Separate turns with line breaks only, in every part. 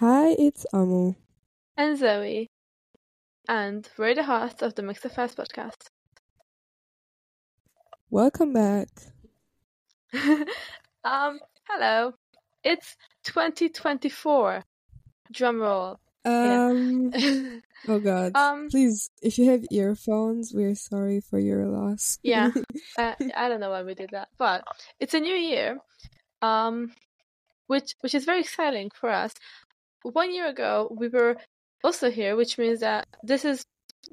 Hi, it's Amu.
and Zoe, and we're the hosts of the Mix of podcast.
Welcome back.
um, hello, it's 2024. Drum roll.
Um, oh god.
um,
Please, if you have earphones, we're sorry for your loss.
yeah, uh, I don't know why we did that, but it's a new year, um, which which is very exciting for us. One year ago, we were also here, which means that this is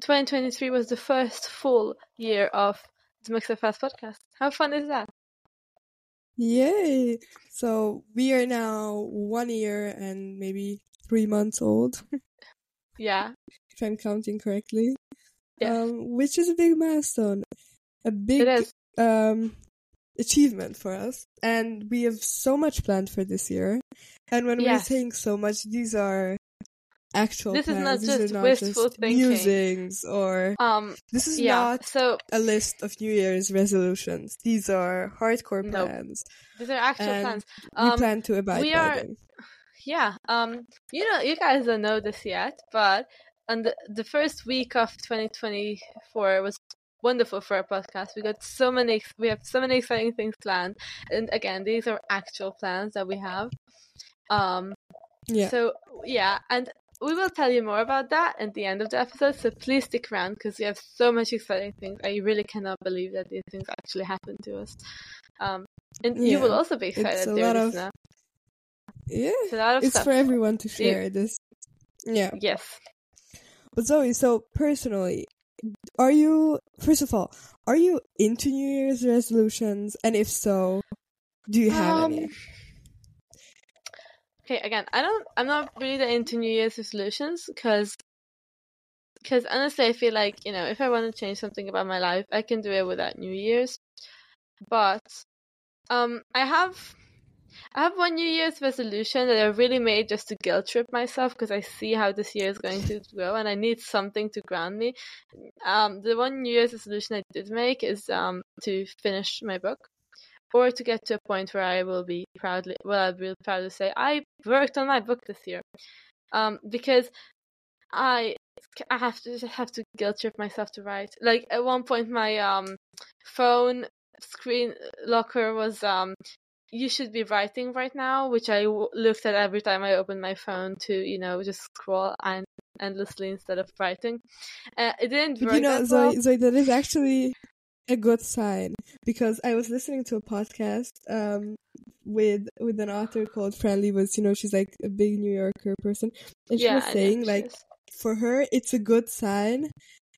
2023 was the first full year of the Mixed Up Files podcast. How fun is that?
Yay! So we are now one year and maybe three months old,
Yeah,
if I'm counting correctly.
Yes.
Um, which is a big milestone, a big um achievement for us, and we have so much planned for this year. And when we're saying so much, these are actual plans.
This is not
These
just
not
wistful
just
thinking.
musings or
Um,
this is
yeah.
not
So
a list of New Year's resolutions. These are hardcore
Nope.
plans.
these are actual
And
plans.
we
Um,
plan to abide
we
by
are-
them.
yeah. Um, you know, you guys don't know this yet, but on the the first week of 2024 was wonderful for our podcast. We got so many. We have so many exciting things planned, and again, these are actual plans that we have. Um,
Yeah.
So yeah, and we will tell you more about that at the end of the episode. So please stick around because we have so much exciting things. I really cannot believe that these things actually happened to us. Um, and you will also be excited,
It's
a
lot of
listener.
yeah.
It's a lot of
It's
stuff.
for everyone to share this. Yeah.
Yes.
But Zoe, so personally, are you first of all, are you into New Year's resolutions? And if so, do you have
Um,
any?
Okay, again, I don't. I'm not really that into New Year's resolutions because, because honestly, I feel like you know, if I want to change something about my life, I can do it without New Year's. But, um, I have, I have one New Year's resolution that I really made just to guilt trip myself because I see how this year is going to go and I need something to ground me. Um, the one New Year's resolution I did make is um to finish my book or to get to a point where I will be proudly, well, I'll be proud to say I worked on my book this year, um, because I I have to just have to guilt trip myself to write. Like at one point, my um phone screen locker was um you should be writing right now, which I w- looked at every time I opened my phone to you know just scroll and endlessly instead of writing. Uh, it didn't work
you know, Zoe,
well.
Zoe, that is actually a good sign because I was listening to a podcast um with with an author called Fran Lebowitz. You know, she's like a big New Yorker person, and she
yeah,
was saying like for her it's a good sign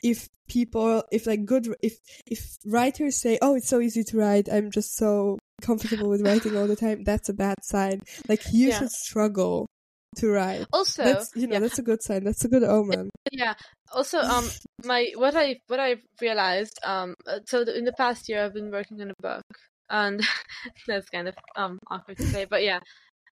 if people if like good if if writers say oh it's so easy to write. I'm just so comfortable with writing all the time that's a bad sign. Like you
Yeah.
should struggle to write.
Also
that's you know
yeah,
that's a good sign. That's a good omen.
Yeah. Also, um, my what I what I realized, um, uh, so in the past year I've been working on a book, and that's kind of um awkward to say, but yeah,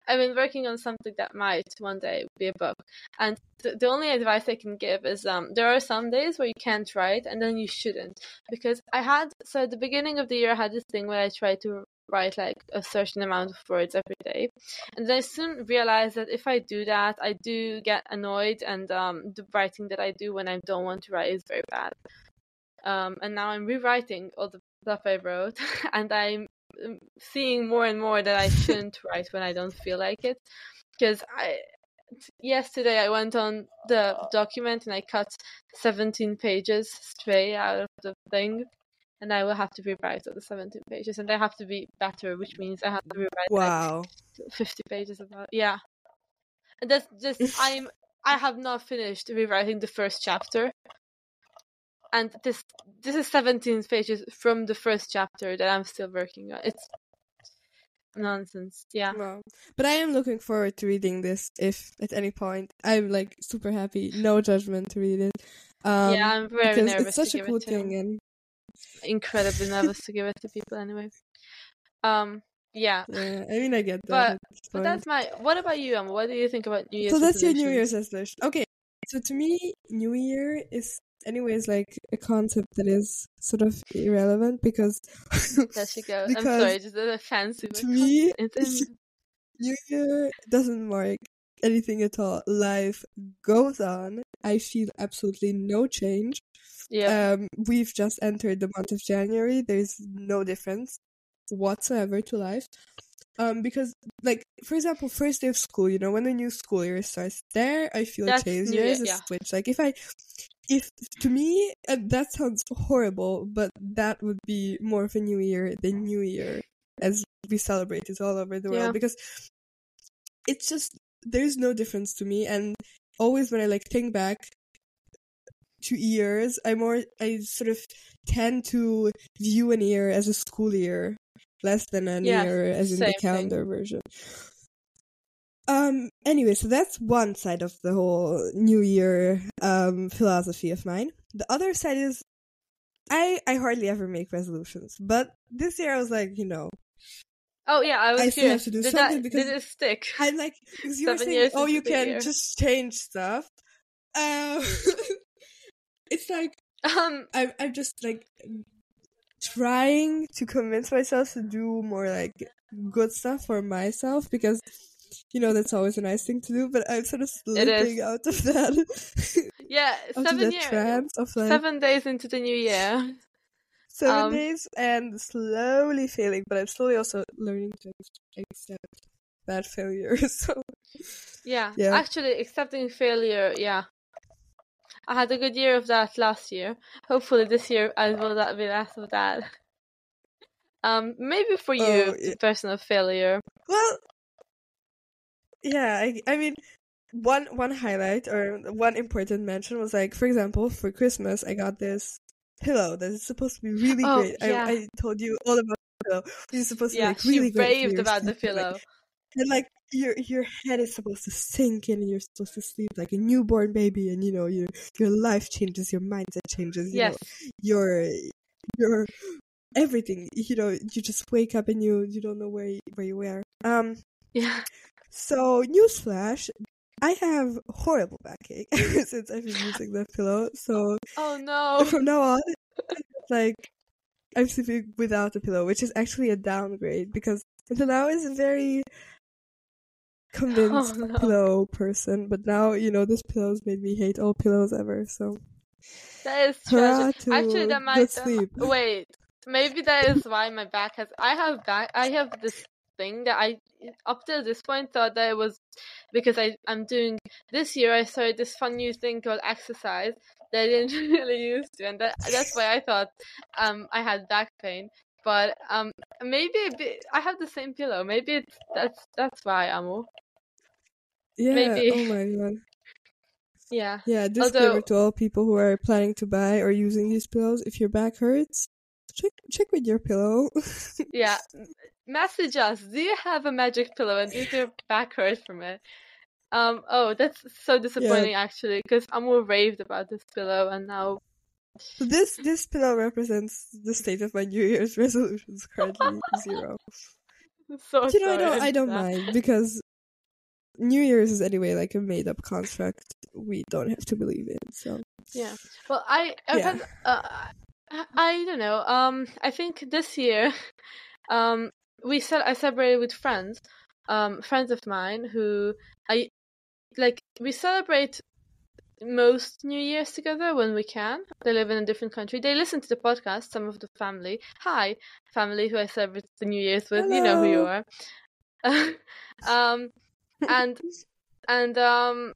I've been working on something that might one day be a book. And th- the only advice I can give is, um, there are some days where you can't write, and then you shouldn't, because I had so at the beginning of the year I had this thing where I tried to write like a certain amount of words every day and then I soon realized that if I do that, I do get annoyed, and um, the writing that I do when I don't want to write is very bad. Um, and now I'm rewriting all the stuff I wrote, and I'm um, seeing more and more that I shouldn't write when I don't feel like it. Because I yesterday I went on the document and I cut 17 pages straight out of the thing. And I will have to rewrite all the 17 pages, and I have to be better, which means I have to rewrite like
wow.
50 pages about yeah. And that's just i'm i have not finished rewriting the first chapter. And this this is 17 pages from the first chapter that i'm still working on. It's nonsense. Yeah.
Wow. But i am looking forward to reading this if at any point. I'm like super happy. No judgment to read it. Um
yeah i'm very nervous
it's such a cool thing and
incredibly nervous to give it to people anyway um yeah
yeah i mean i get that
But- but that's my what about you Emma? what do you think about new year's
so that's your New? Year's resolution. Okay, so to me, New Year is anyways like a concept that is sort of irrelevant because
there she goes i'm sorry just a fancy
to me, New Year doesn't mark anything at all. Life goes on. I feel absolutely no change.
Yeah.
Um, we've just entered the month of January. There's no difference whatsoever to life. Um, because like for example, first day of school, you know, when the new school year starts, there I feel
That's
a change. There is a
yeah.
switch. Like if I, if to me uh, that sounds horrible, but that would be more of a new year than New Year as we celebrate it all over the world
Yeah.
because it's just there's no difference to me and always when I like think back to years, I more I sort of tend to view an year as a school year less than an
Yeah,
year as in the
same thing.
calendar version. Um anyway, so that's one side of the whole new year um philosophy of mine. The other side is I I hardly ever make resolutions, but this year I was like, you know,
Oh yeah, I was
I still have to do
did
something
that
because
did it stick?
I like because you were saying, oh, you can
year.
just change stuff. Um, it's like
Um,
I'm I'm just like trying to convince myself to do more like good stuff for myself because you know that's always a nice thing to do. But I'm sort of slipping out of that
yeah, seven years,
of like
seven days into the new year.
seven
um,
days and slowly failing. But I'm slowly also learning to accept that failure. So
Yeah,
Yeah.
actually, accepting failure. Yeah, I had a good year of that last year. Hopefully, this year I will not be less of that. Um, maybe for you,
Oh, yeah.
person of failure.
Well, yeah, I, I mean, one one highlight or one important mention was like, for example, for Christmas, I got this pillow that is supposed to be really
Oh,
great.
yeah.
I, I told you all about the pillow. It's supposed to
Yeah,
be like really
she
great.
raved about the
sleep, like-
pillow.
And like your your head is supposed to sink in, and you're supposed to sleep like a newborn baby, and you know your your life changes, your mindset changes. You
Yes,
know, your your everything. You know, you just wake up and you you don't know where you, where you were. Um.
yeah.
So, newsflash, I have horrible backache since I've been using that pillow. So,
Oh no.
from now on, like, I'm sleeping without a pillow, which is actually a downgrade because until now I was a very convinced
Oh, no.
pillow person, but now, you know, this pillow's made me hate all pillows ever, so.
That is tragic. Actually, that might.
sleep.
Wait, maybe that is why my back has. I have back. I have this thing that I up till this point thought that it was because I I'm doing this year. I started this fun new thing called exercise that I didn't really used to, and that that's why I thought um I had back pain. But um maybe a bit, I have the same pillow. Maybe it's that's that's why Amo.
Yeah,
Maybe.
oh my god.
Yeah.
Yeah, disclaimer
Although-
to all people who are planning to buy or using these pillows. If your back hurts, check check with your pillow.
Yeah. Message us. Do you have a magic pillow and does your back hurt from it? Um. Oh, that's so disappointing actually, because I'm more raved about this pillow, and now
So this this pillow represents the state of my New Year's resolutions. Currently zero.
so
But you know, I don't I don't mind because New Year's is anyway like a made up construct we don't have to believe in. So
Yeah. Well, I I've
Yeah.
had, uh, I, I don't know. Um, I think this year, um, we said I celebrated with friends, um, friends of mine who I like. We celebrate most New Year's together when we can. They live in a different country. They listen to the podcast. Some of the family. Hi, family who I celebrate the New Year's with. You know who you are. um, and and um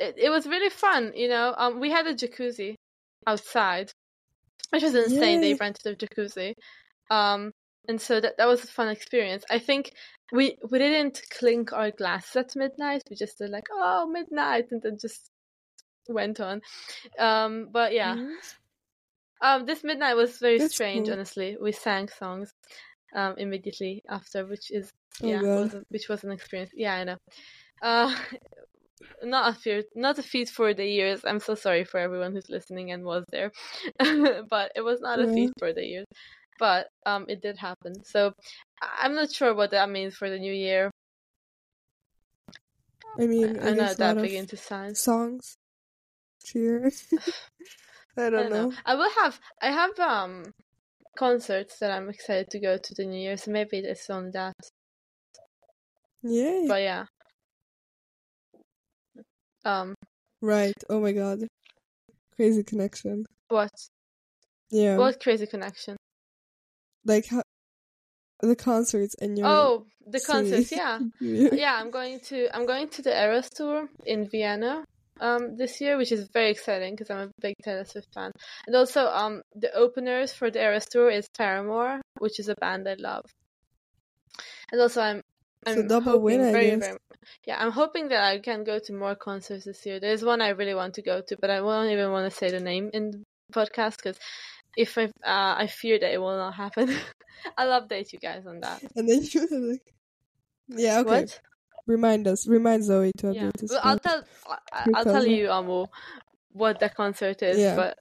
it, it was really fun you know? Um we had a jacuzzi outside which was insane they rented a jacuzzi. Um and so that that was a fun experience. I think we we didn't clink our glasses at midnight. We just did like oh midnight and then just went on. Um but yeah.
Mhm.
um this midnight was very
That's
strange
cool.
honestly. We sang songs um immediately after which is
Oh,
yeah was a, which was an experience. Yeah i know. Uh not a fear not a feat for the years. I'm so sorry for everyone who's listening and was there. But it was not a feat for the years. But um it did happen. So I- i'm not sure what that means for the new year.
I mean I,
I'm not that big into science.
songs. Cheer. I
I
don't
don't know.
know.
I will have I have um concerts that I'm excited to go to the new year, so maybe it's on that.
Yeah.
But yeah. Um,
Right. Oh my god. Crazy connection.
what?
Yeah.
What crazy connection?
Like how the concerts and your
Oh, the concerts. Yeah,
yeah.
yeah. I'm going to I'm going to the Eras tour in Vienna um this year, which is very exciting because I'm a big Taylor Swift fan. And also um the openers for the Eras tour is Paramore, which is a band I love. And also I'm I'm
double
hoping
win, I
very
guess.
very yeah I'm hoping that I can go to more concerts this year. There's one I really want to go to, but I won't even want to say the name in the podcast because if I uh, I fear that it will not happen. I'll update you guys on that.
And then you like Yeah, okay.
What?
Remind us. Remind Zoe to update
Yeah,
this.
well, I'll tell I'll tell you, Amo, what the concert is,
Yeah.
but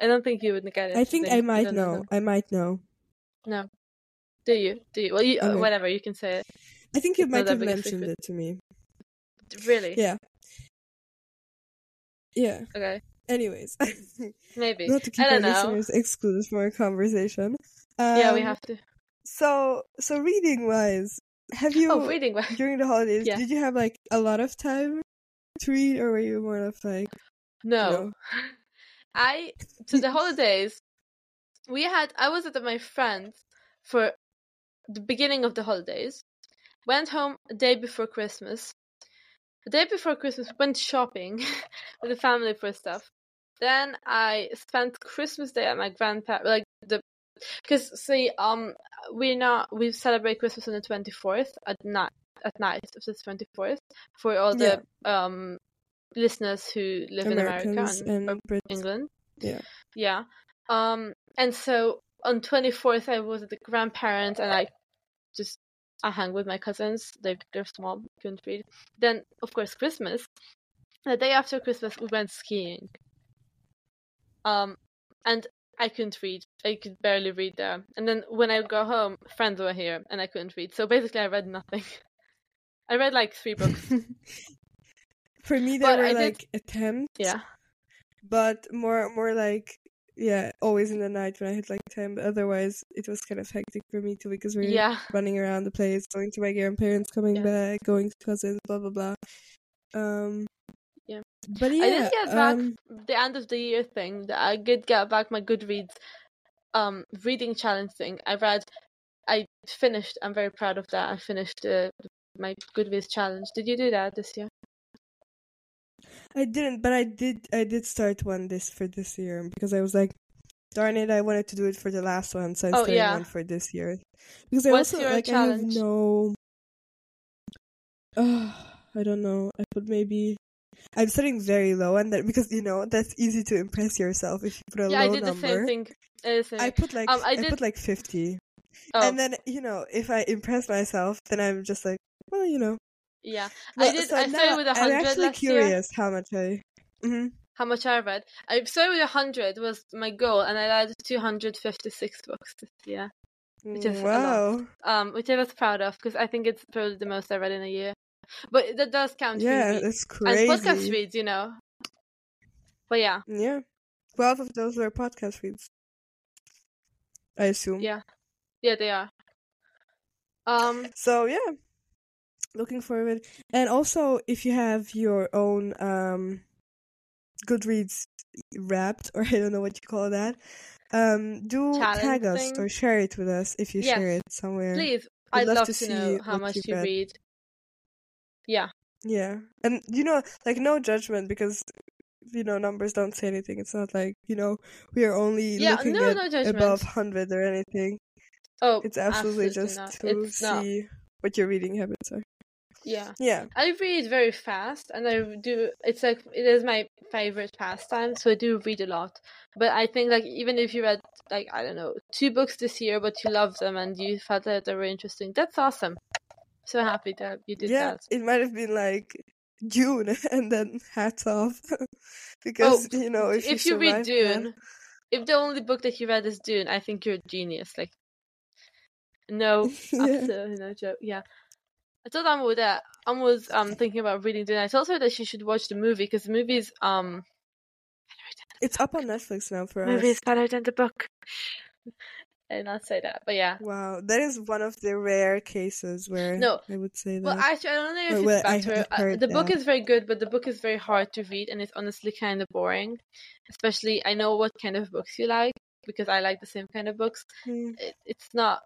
I don't think you would get it.
I think I might
don't
know. I might know.
No, do you? Do you? Well, you, uh,
Okay.
whatever. You can say it.
I think you
It's
might have mentioned
secret.
it to me.
Really?
Yeah. Yeah.
Okay.
Anyways,
Maybe.
not to keep
I
our
don't know.
listeners excluded from our conversation.
yeah, we
Um,
have to.
So, so reading wise, have you
Oh, reading.
during the holidays?
Yeah.
Did you have like a lot of time to read, or were you more of like
No.
No.
I to the holidays we had I was at my friend's for the beginning of the holidays. Went home a day before Christmas. The day before Christmas went shopping with the family for stuff. Then I spent Christmas Day at my grandpa like the because see um we not we celebrate Christmas on the twenty fourth at night at night of the twenty fourth for all the um listeners who live in America and,
and?
England.
Yeah.
Yeah. Um and so on 24th I was at the grandparents and I just I hung with my cousins. They they're small, couldn't read. Then of course Christmas. The day after Christmas we went skiing. Um and I couldn't read. I could barely read there. And then when I go home, friends were here and I couldn't read. So basically I read nothing. I read like three books.
For me, there
But
were
I did-
like attempts,
Yeah.
but more, more like yeah, always in the night when I had like time. But otherwise, it was kind of hectic for me too because we were
Yeah.
running around the place, going to my grandparents, coming
Yeah.
back, going to cousins, blah blah blah. Um. But yeah,
I did get back
um,
the end of the year thing. that I did get back my Goodreads um reading challenge thing. I read, I finished. I'm very proud of that. I finished uh, my Goodreads challenge. Did you do that this year?
I didn't, but I did. I did start one this for this year because I was like, darn it, I wanted to do it for the last one, so I
Oh,
started
yeah.
one for this year. Because I
What's
also
your
like
challenge?
I have no. Uh, I don't know. I put maybe. I'm starting very low, and that because you know that's easy to impress yourself if you put a
yeah,
low
I did
number.
the same thing. Uh, same
I put like
Um, I
I,
did-
put like fifty,
Oh,
and then you know if I impress myself, then I'm just like, well, you know.
yeah.
Well,
I did.
so
I started with a
I'm actually
last year.
curious how much I. hmm
How much I read? I started with hundred was my goal, and I read two hundred fifty six books this year. Which is a lot.
wow.
Um, which I was proud of because I think it's probably the most I read in a year. But that does count.
Yeah,
rereads.
that's
and podcast reads, you know. But yeah,
Yeah. 12 of those were podcast reads. I assume.
yeah, yeah, they are. Um,
So, yeah. Looking forward. And also, if you have your own um, Goodreads wrapped, or I don't know what you call that, um, do tag us or share it with us if you
Yes.
share it somewhere.
please,
I'd
I'd
love
love
to
to,
see
know how much you
read.
read. Yeah,
Yeah. And, you know, like, no judgment because, you know, numbers don't say anything. It's not like, you know, we are only
yeah,
looking
no,
at
no
above 100 or anything.
oh,
It's absolutely,
absolutely
just
not.
to
It's not.
see what your reading habits are.
Yeah,
Yeah.
I read very fast, and I do. It's like it is my favorite pastime, so I do read a lot. But I think like even if you read like I don't know two books this year, but you love them and you felt that they were interesting, that's awesome. So happy that you did
yeah,
that.
it might have been like June and then hats off. because, you know, if,
Oh, if you read
survive that-
Dune, if the only book that you read is Dune, I think you're a genius. Like, no,
Yeah.
absolutely no joke. Yeah, I told Amu that I was um thinking about reading Dune. I told her that she should watch the movie because the movie's um
It's up on Netflix now for
movie
us.
is better than the book. I not say that, but yeah.
Wow, that is one of the rare cases where
No.
I would say that.
Well, actually, I don't know if
well,
it's better.
have
Uh, the book is very good, but the book is very hard to read, and it's honestly kind of boring. Especially, I know what kind of books you like because I like the same kind of books.
Hmm.
It, it's not,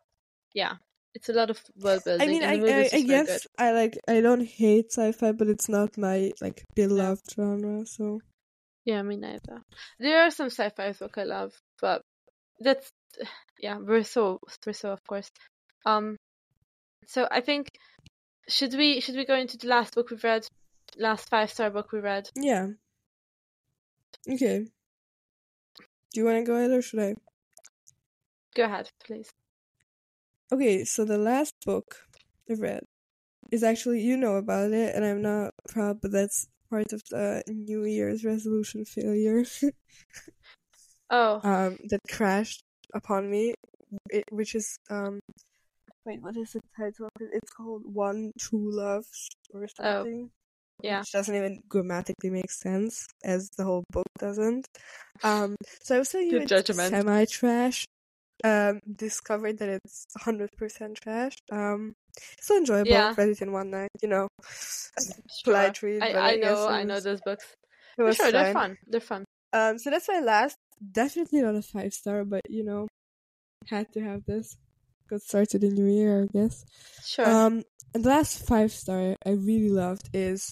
yeah, it's a lot of world building.
I mean,
and
I, I, I guess
good.
I like. I don't hate sci-fi, but it's not my like beloved genre. So
Yeah, me neither. There are some sci-fi book I love, but that's yeah, Rousseau, Rousseau, of course. Um, so I think should we should we go into the last book we've read, last five star book we read?
yeah. Okay. Do you want to go ahead or should I?
Go ahead, please.
Okay, so the last book I read is actually you know about it, and I'm not proud, but that's part of the New Year's resolution failure
Oh,
um, that crashed upon me, it, which is um, wait, what is the title of it? It's called One True Love or something.
yeah.
which doesn't even grammatically make sense, as the whole book doesn't. Um, so I was telling you
Good
it's semi trash. Um, discovered that it's hundred percent trash. Um, so enjoyable.
Yeah.
Read it in one night. You know,
Sure.
polite read.
I,
but
I know, I know those books.
It
For
was
sure, they're fun. They're fun.
Um, so that's my last. Definitely not a five star, but you know, had to have this. Got started the new year, I guess.
Sure.
Um, and the last five star I really loved is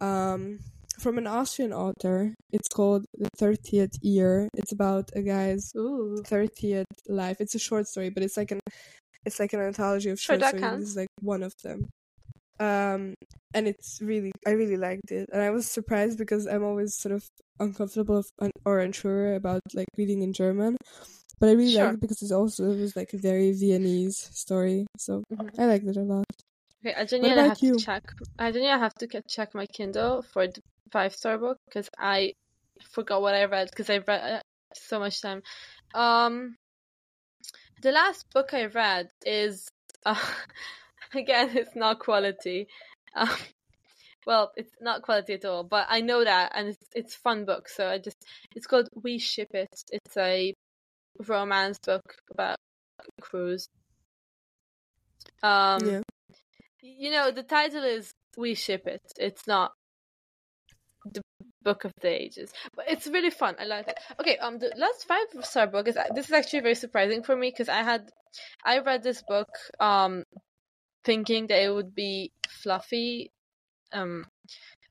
um from an Austrian author. It's called The Thirtieth Year. It's about a guy's
Ooh.
thirtieth life. It's a short story, but it's like an it's like an anthology of short
that
stories. and
counts.
This is like one of them. Um, and it's really I really liked it, and I was surprised because I'm always sort of uncomfortable or unsure about like reading in German. But I really
Sure.
liked it because it's also it was like a very Viennese story, so
Mhm.
I liked it a lot.
Okay, I genuinely have
you?
to check. I genuinely have to check my Kindle for the five star book because I forgot what I read because I read uh, so much time. Um, the last book I read is uh, again, it's not quality. Um, well, it's not quality at all, but I know that, and it's it's fun book. So I just it's called We Ship It. It's a romance book about a cruise. Um,
yeah.
you know, the title is We Ship It. It's not the book of the ages. But it's really fun. I like it. Okay, um the last five star book is this is actually very surprising for me because I had I read this book um thinking that it would be fluffy, um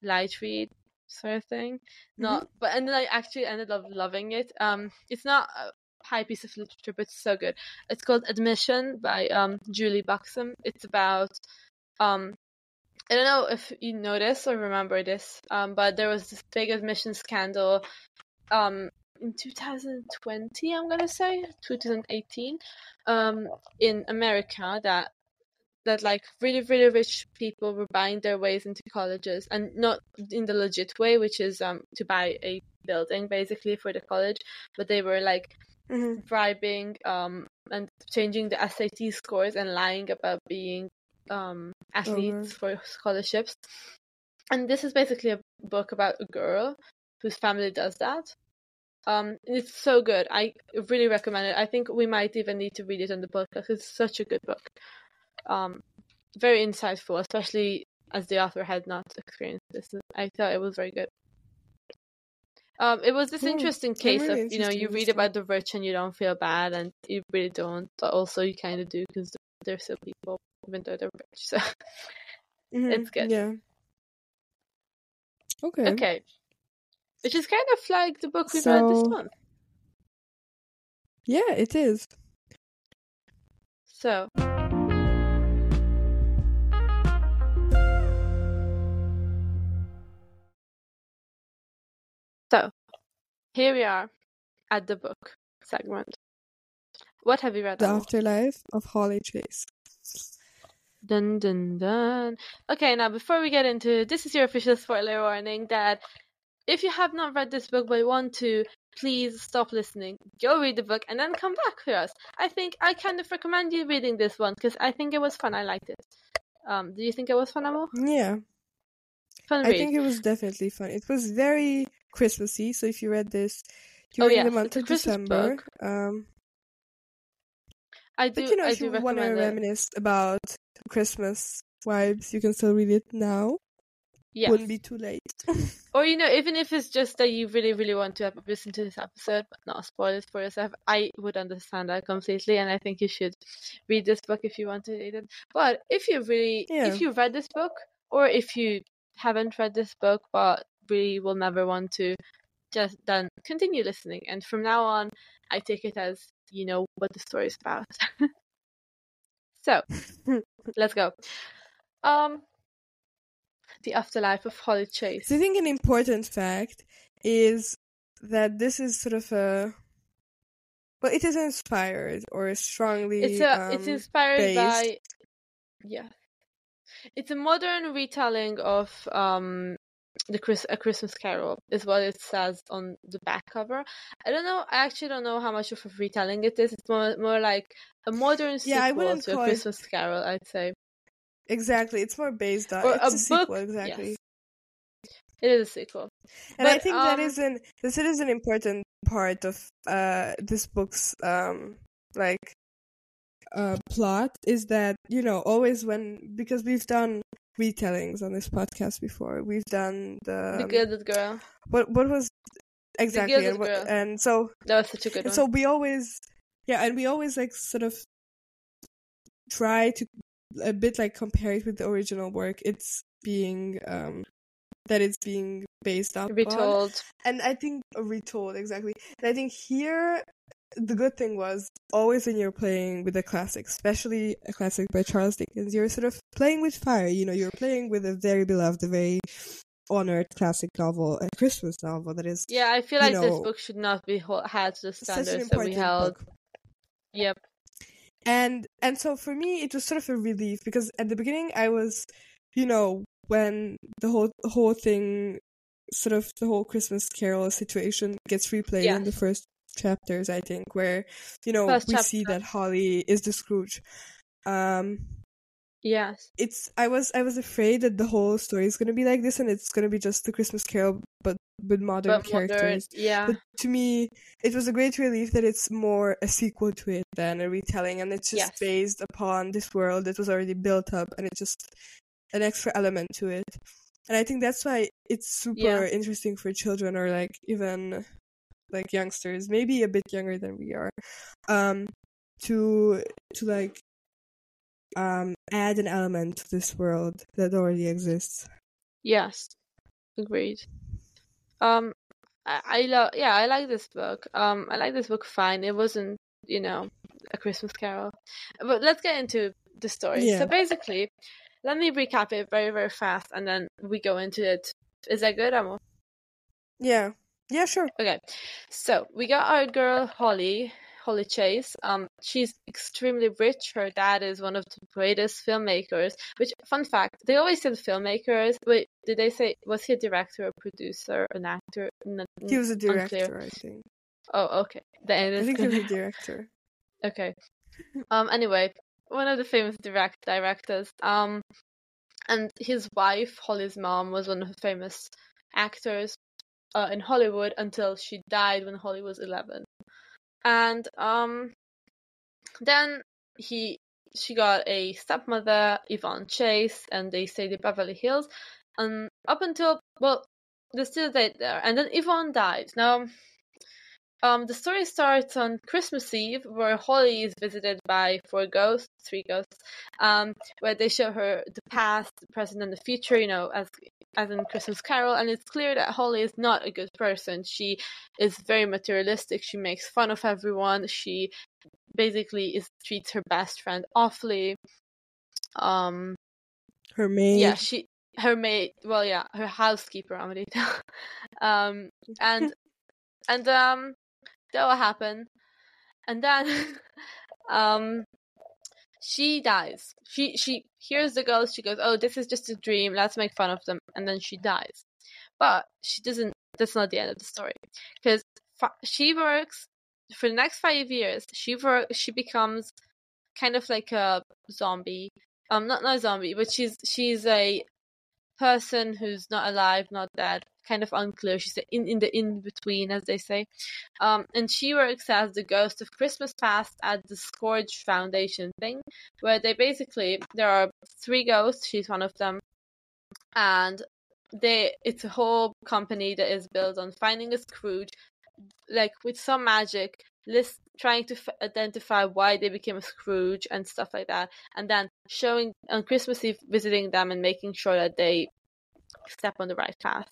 light read sort of thing. Not but and then I actually ended up loving it. Um it's not a high piece of literature but it's so good. It's called Admission by um Julie Buxbaum. It's about um I don't know if you this or remember this, um, but there was this big admission scandal um, in 2020, I'm gonna say 2018, um, in America that that like really really rich people were buying their ways into colleges and not in the legit way, which is um to buy a building basically for the college, but they were like
hmm
bribing um and changing the SAT scores and lying about being um athletes for scholarships. And this is basically a book about a girl whose family does that. Um it's so good. I really recommend it. I think we might even need to read it on the podcast. It's such a good book. Um very insightful, especially as the author had not experienced this. I thought it was very good. Um, it was this
Cool.
interesting case
really
of you know you read about the rich and you don't feel bad and you really don't, but also you kind of do because they're still people even though they're rich. So
Mhm,
It's good.
Yeah. Okay.
okay, which is kind of like the book we read this
So-
month.
Yeah, it is.
So so here we are at the book segment. What have you read?
The? Afterlife of Holly Chase.
Dun dun dun. Okay, now before we get into this is your official spoiler warning that if you have not read this book but want to, please stop listening, go read the book, and then come back to us. I think I kind of recommend you reading this one because I think it was fun. I liked it. Um, do you think it was fun, Amo?
Yeah,
Fun
I
read.
think it was definitely fun. It was very Christmassy, so if you read this during
Oh, yes,
the month
it's
of December, um,
I do.
But you know,
I
if you want to reminisce about Christmas vibes, you can still read it now.
Yes.
Wouldn't be too late.
Or you know, even if it's just that you really, really want to have- listen to this episode, but not spoil it for yourself, I would understand that completely, and I think you should read this book if you want to read it. But if you really,
Yeah.
if you read this book, or if you haven't read this book but really will never want to, just then continue listening, and from now on, I take it as you know what the story is about. so, let's go. Um, the afterlife of Holly Chase.
So I think an important fact is that this is sort of a well, it is inspired or strongly.
It's a, it's
um,
inspired
based.
by yeah. It's a modern retelling of um the Chris a Christmas Carol is what it says on the back cover. I don't know. I actually don't know how much of a retelling it is. It's more more like a modern
Yeah, I
sequel
wouldn't
to a
call it-
Christmas Carol. I'd say
exactly. It's more based on
Or
it's
a
a, sequel
book,
exactly.
yes. it is a sequel.
And I think that
um,
is an this is an important part of uh this book's um like uh plot is that you know always when because we've done retellings on this podcast before we've done the,
the Gilded Girl.
what what was exactly and, what, and so
That was such a good one.
so we always yeah and we always like sort of try to a bit like compare it with the original work it's being um that it's being based up on
Retold.
and I think retold exactly. And I think here the good thing was always when you're playing with a classic, especially a classic by Charles Dickens, you're sort of playing with fire. You know, you're playing with a very beloved, a very honored classic novel, a Christmas novel that is
Yeah, I feel like this book should not be held to the standards that we held.
book.
Yep.
And and so for me it was sort of a relief because at the beginning I was, you know, when the whole whole thing sort of the whole Christmas Carol situation gets replayed in the first chapters, I think, where you know
First
we see that Holly is the Scrooge. Um,
Yes.
it's I was I was afraid that the whole story is gonna be like this, and it's gonna be just the Christmas Carol, but with modern
But modern,
characters.
yeah.
But to me, it was a great relief that it's more a sequel to it than a retelling, and it's just
Yes.
based upon this world that was already built up, and it's just an extra element to it. And I think that's why it's super
Yeah.
interesting for children or like even like youngsters, maybe a bit younger than we are, um, to to like um add an element to this world that already exists.
Yes, agreed. Um, I, I love. Yeah, I like this book. Um, I like this book. Fine, it wasn't, you know, a Christmas Carol. But let's get into the story.
Yeah.
So basically, let me recap it very, very fast, and then we go into it. Is that good, Amo?
Yeah. Yeah, sure.
Okay, so we got our girl Holly, Holly Chase. Um, she's extremely rich. Her dad is one of the greatest filmmakers. Which, fun fact, they always said filmmakers. Wait, did they say was he a director, a producer, an actor? N-
He was a
unclear.
director, I think.
Oh, okay. Then
I
is
think he was a director.
okay. Um. Anyway, one of the famous direct directors. Um, and his wife, Holly's mom, was one of the famous actors uh, in Hollywood until she died when Holly was 11. And um, then he she got a stepmother, Yvonne Chase, and they stayed in Beverly Hills. And up until well, they still stayed there, and then Yvonne died. Now, um, the story starts on Christmas Eve, where Holly is visited by four ghosts, three ghosts, um, where they show her the past, the present, and the future. You know, as as in Christmas Carol, and it's clear that Holly is not a good person. She is very materialistic. She makes fun of everyone. She basically is treats her best friend awfully. Um,
Her maid.
yeah, she her maid. Well, yeah, her housekeeper, Amarita. um, and and um, that will happen, and then um, she dies. She she hears the ghost. She goes, "Oh, this is just a dream. Let's make fun of them," and then she dies. But she doesn't. That's not the end of the story, because she works for the next five years. She work. She becomes kind of like a zombie. Um, not not a zombie, but she's she's a person who's not alive, not dead, kind of unclear. She's in in the in between, as they say. Um, and she works as the ghost of Christmas past at the Scrooge Foundation thing, where they basically there are three ghosts. She's one of them, and they it's a whole company that is built on finding a Scrooge, like with some magic, list trying to f- identify why they became a Scrooge and stuff like that, and then showing on Christmas Eve visiting them and making sure that they step on the right path.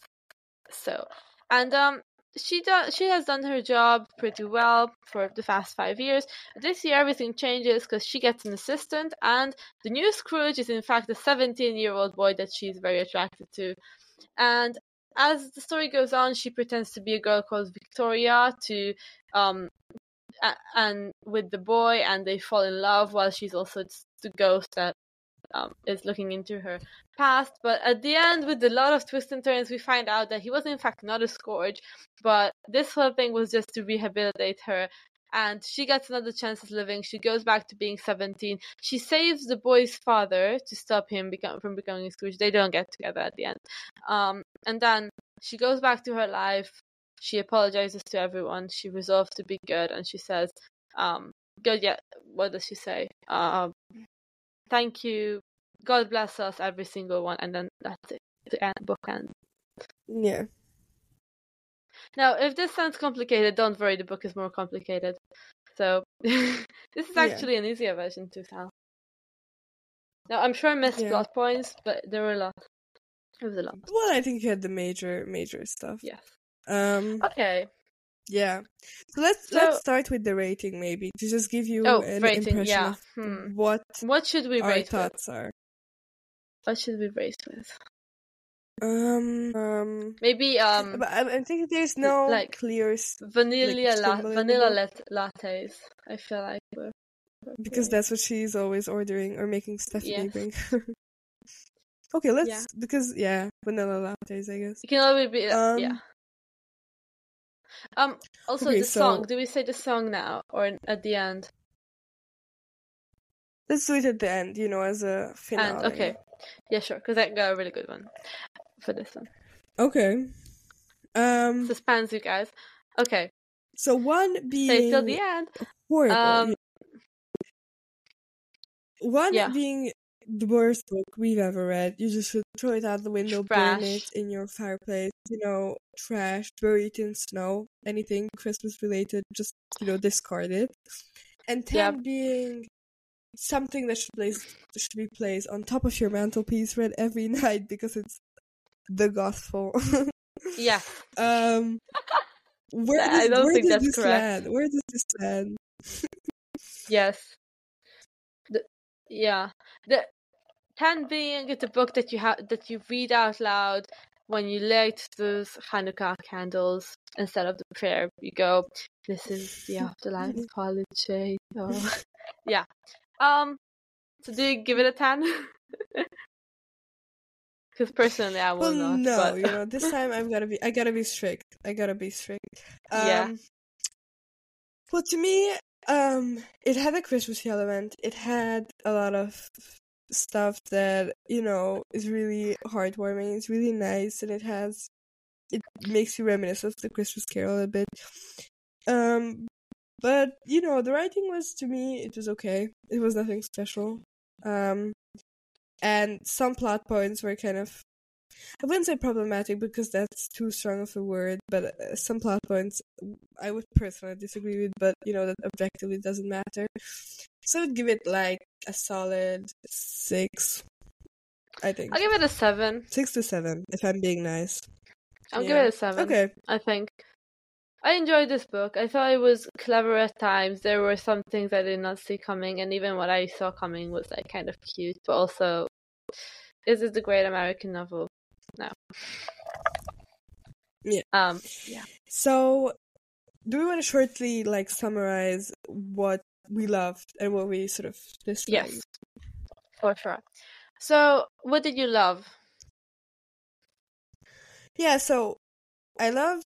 So, and um, she does she has done her job pretty well for the past five years. This year everything changes because she gets an assistant, and the new Scrooge is in fact a 17 year old boy that she's very attracted to. And as the story goes on, she pretends to be a girl called Victoria to um and with the boy, and they fall in love while she's also the ghost that um, is looking into her past. But at the end, with a lot of twists and turns, we find out that he was in fact not a Scrooge, but this whole thing was just to rehabilitate her. And she gets another chance at living. She goes back to being 17. She saves the boy's father to stop him become, from becoming a Scrooge. They don't get together at the end. Um, and then she goes back to her life. She apologizes to everyone. She resolves to be good, and she says, um, "Good, yeah." What does she say? Uh, thank you. God bless us, every single one, and then that's it. The end, book end.
Yeah.
Now, if this sounds complicated, don't worry. The book is more complicated. So this is actually yeah. an easier version to tell. Now, I'm sure I missed yeah. plot points, but there were a lot. It was a lot.
Well, I think you had the major, major stuff.
Yes.
Um.
Okay.
Yeah. So let's so, let's start with the rating maybe to just give you
oh,
an
rating,
impression
yeah.
of
hmm.
what
what should we
our
rate
thoughts
with?
are.
What should we rate with?
Um, um
maybe um.
But I, I think there's no
like
clear
vanilla
like,
la- vanilla lat- lattes. I feel like we're, we're
because that's what she's always ordering or making Stephanie
yes.
bring. okay, let's
Yeah.
because yeah, vanilla lattes, I guess.
It can always be
Um,
yeah. Um. Also,
okay,
the song. Do we say the song now or at the end?
Let's do it at the end, you know, as a finale.
And okay, yeah, sure. Because I got a really good one for this one.
Okay. Um.
Suspense, you guys. Okay,
So one
stay
being
till the end.
horrible.
Um,
One
yeah.
being the worst book we've ever read. You just should throw it out the window, burn it in your fireplace. You know, trash, bury it in snow, anything Christmas related. Just you know, discard it. And ten
Yep.
being something that should place should be placed on top of your mantelpiece, read every night because it's the gospel.
Yeah.
um, where
I don't
where
think that's correct.
land? Where does this land?
Yes. The, yeah. The ten being it's a book that you have that you read out loud when you light those Hanukkah candles instead of the prayer. You go, "This is the afterlife apology." Oh. yeah. Um. So do you give it a ten? Because personally, I will
Well,
not.
no,
but...
you know, this time I'm gonna be. I gotta be strict. I gotta be strict. Um,
Yeah.
Well, to me, um, it had a Christmassy element. It had a lot of stuff that you know is really heartwarming. It's really nice, and it has. It makes you reminisce of the Christmas Carol a bit. Um, but you know, the writing was to me it was okay. It was nothing special. Um, and some plot points were kind of I wouldn't say problematic because that's too strong of a word, but uh, some plot points I would personally disagree with, but you know that objectively doesn't matter. So I'd give it like a solid six. I think
I'll give it a seven.
six to seven if I'm being nice.
I'll give it a seven.
Okay,
I think. I enjoyed this book. I thought it was clever at times. There were some things I did not see coming, and even what I saw coming was like kind of cute. But also, this is it the great American novel? No.
Yeah.
Um. Yeah.
so do we want to shortly like summarize what we loved and what we sort of disliked?
Yes. For sure. So, what did you love?
Yeah, so I love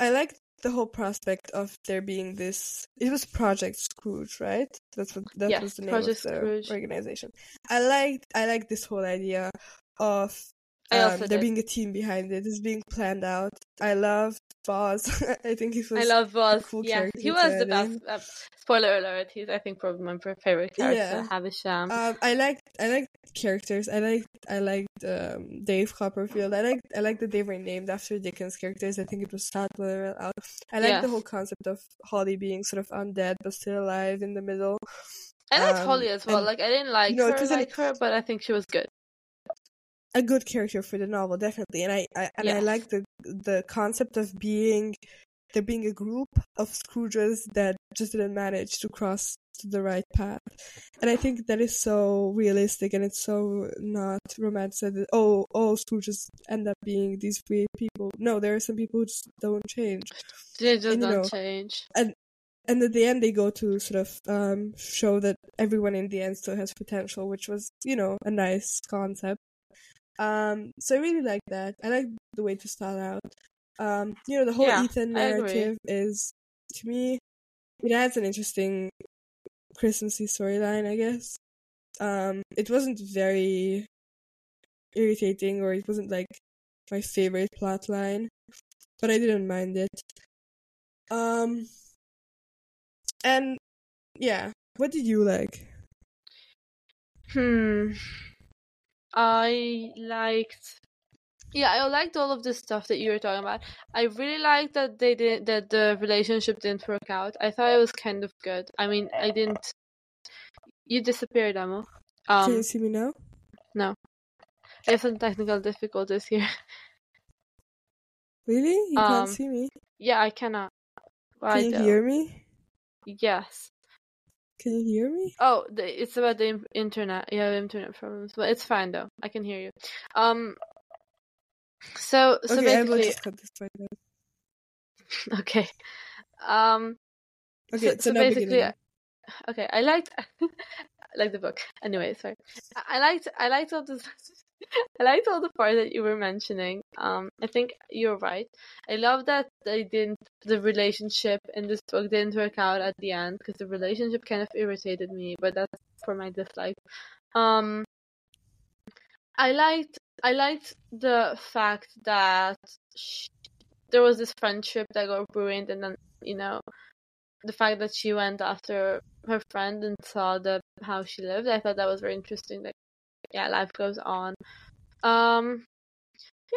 I like the whole prospect of there being this it was Project Scrooge, right? That's what that
Yes,
was the name
Project
of the
Scrooge.
organization. I liked I like this whole idea of
I
um,
also
there being a team behind it. It's being planned out. I love Boz. I think he was.
I love Boz.
cool
yeah, he was the best. Uh, spoiler alert: He's I think probably my favorite character.
Yeah.
Havisham.
Um, I like I like characters. I like I liked um, Dave Copperfield. I like I like that they were named after Dickens characters. I think it was sad when they were out. I like
Yes.
the whole concept of Holly being sort of undead but still alive in the middle.
I liked
um,
Holly as well.
and-
Like I didn't like
No,
her like her, but I think she was good.
A good character for the novel, definitely. And I, I and I like the the concept of being there being a group of Scrooges that just didn't manage to cross to the right path. And I think that is so realistic and it's so not romantic that oh all Scrooges end up being these weird people. No, there are some people who just don't change.
They just
And,
don't
know,
change.
And at the end they go to sort of um show that everyone in the end still has potential, which was, you know, a nice concept. Um so I really like that. I like the way to start out. Um, you know, the whole
Yeah,
Ethan narrative is to me it adds an interesting Christmassy storyline, I guess. Um, it wasn't very irritating or it wasn't like my favorite plot line, but I didn't mind it. Um, and yeah, what did you like?
Hmm. I liked. Yeah, I liked all of the stuff that you were talking about. I really liked that they did that the relationship didn't work out. I thought it was kind of good. I mean, I didn't. You disappeared, Amo.
Can you
Um,
see me now?
No, I have some technical difficulties here.
Really? You
um,
can't see me?
Yeah, I cannot. Why
Can you
though?
hear me?
Yes.
Can you hear me?
Oh, the, it's about the internet. You have internet problems, but it's fine though. I can hear you. Um. So so
okay,
basically,
just cut this part then.
okay. Um.
Okay,
so,
so,
so basically,
beginning.
okay. I liked, I like the book. Anyway, sorry. I, I liked, I liked all the, I liked all the parts that you were mentioning. Um, I think you're right. I love that they didn't, the relationship in this book didn't work out at the end because the relationship kind of irritated me, but that's for my dislike. Um, I liked, I liked the fact that sh there was this friendship that got ruined, and then you know the fact that she went after her friend and saw the how she lived. I thought that was very interesting. That yeah, life goes on. Um,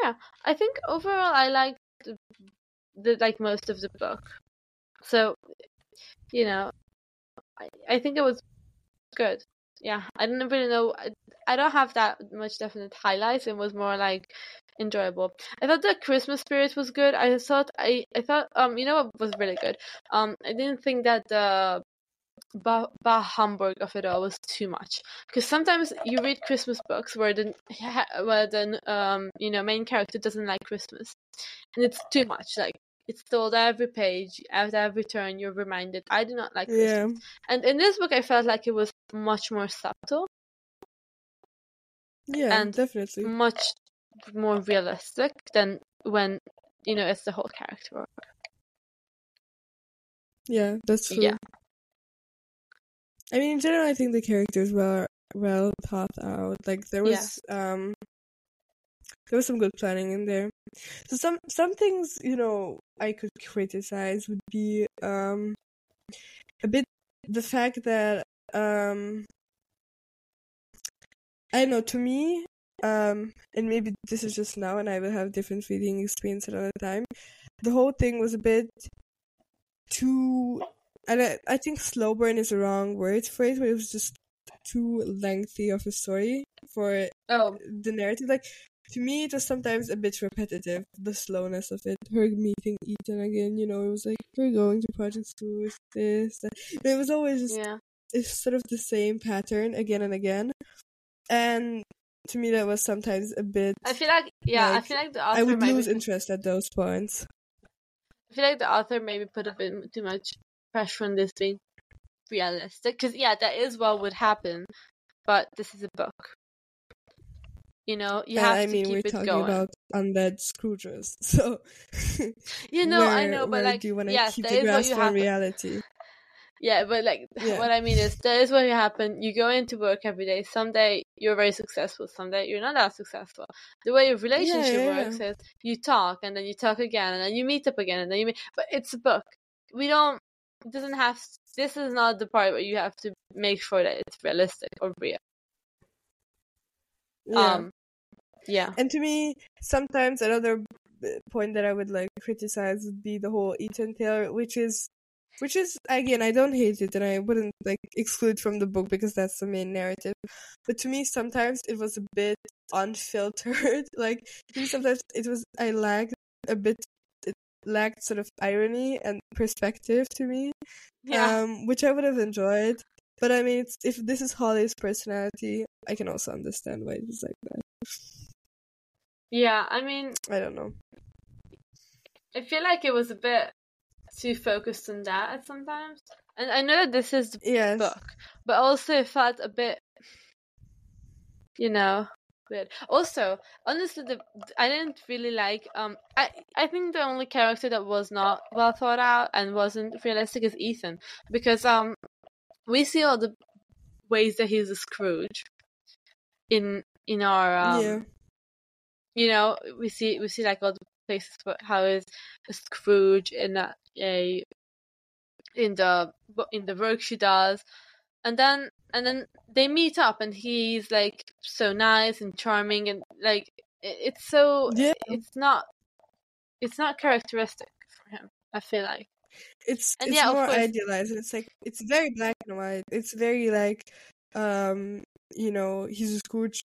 yeah, I think overall I liked the, the like most of the book. So, you know, I I think it was good. Yeah, I didn't really know. I, I don't have that much definite highlights. It was more like enjoyable. I thought the Christmas spirit was good. I thought I I thought um you know what was really good. Um, I didn't think that the bah, bah humbug of it all was too much because sometimes you read Christmas books where the where the um you know main character doesn't like Christmas, and it's too much. Like it's told every page, at every turn, you're reminded. I do not like Christmas.
Yeah,
And in this book, I felt like it was much more subtle,
yeah,
And
definitely.
much more realistic than when you know it's the whole character.
Yeah, that's true.
Yeah.
I mean, in general, I think the characters were well thought out. Like there
Yeah.
was um there was some good planning in there. So some some things, you know, I could criticize would be um a bit the fact that um I don't know, to me, um and maybe this is just now and I will have different reading experience another time. The whole thing was a bit too and I, I think slow burn is the wrong word for it, but it was just too lengthy of a story for
Oh,
the narrative. Like to me, it was sometimes a bit repetitive. The slowness of it, her meeting Ethan again. You know, it was like we're going to Project School with this. That. It was always just
yeah.
it's sort of the same pattern again and again, and to me that was sometimes a bit.
I feel like yeah, I feel like the author
I would lose
put-
interest at those points.
I feel like the author maybe put a bit too much pressure on this being realistic. Because yeah, that is what would happen, but this is a book. You know, you
and
have
I
to
mean,
keep
we're
it
talking
going.
about undead Scrooges, so
you know, I know, but
where
like,
do you want to
yes,
keep the grasp on reality?
Yeah, but like
Yeah.
what I mean is that is what you happen. You go into work every day. Someday you're very successful. Someday you're not that successful. The way your relationship
yeah,
works is you talk and then you talk again and then you meet up again and then you meet. But it's a book. We don't. It doesn't have. This is not the part where you have to make sure that it's realistic or real.
yeah.
Um. Yeah.
And to me, sometimes another point that I would like criticize would be the whole Ethan Taylor, which is, which is again, I don't hate it, and I wouldn't like exclude from the book because that's the main narrative. But to me, sometimes it was a bit unfiltered. like to me, sometimes it was I lacked a bit. Lacked sort of irony and perspective to me,
Yeah.
um, which I would have enjoyed. But I mean, it's, if this is Holly's personality, I can also understand why it's like that.
yeah. I mean,
I don't know.
I feel like it was a bit too focused on that at sometimes. And I know that this is the
Yes.
book, but also it felt a bit, you know, weird. Also, honestly, the I didn't really like. Um, I I think the only character that was not well thought out and wasn't realistic is Ethan, because um, we see all the ways that he's a Scrooge in in our um,
yeah.
you know, we see we see like all the places where how is a Scrooge in a, a in the in the work she does, and then and then they meet up and he's like so nice and charming and like it's so
Yeah.
it's not it's not characteristic for him. I feel like
It's
And
it's
yeah,
more
course-
idealized and it's like it's very black and white. It's very like um you know, he's a Scrooge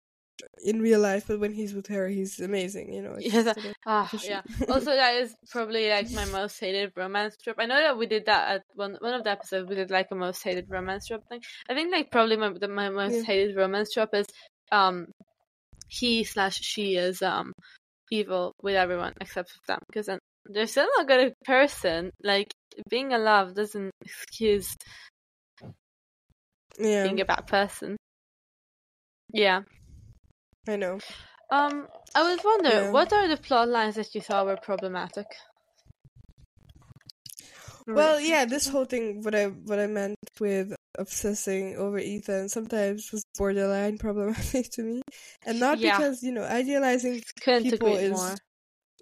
in real life, but when he's with her he's amazing, you know.
Yeah, that- ah yeah. Also, that is probably like my most hated romance trope. I know that we did that at one one of the episodes. We did like a most hated romance trope thing. I think like probably my the, my most
Yeah.
hated romance trope is um he slash she is um evil with everyone except for them because then they're still not a good person. Like being in love doesn't excuse
yeah.
being a bad person. Yeah.
I know.
Um, I was wondering,
Yeah.
what are the plot lines that you thought were problematic?
Well, yeah, this whole thing what I what I meant with obsessing over Ethan sometimes was borderline problematic to me. And not
Yeah.
because, you know, idealizing
couldn't
people is
more.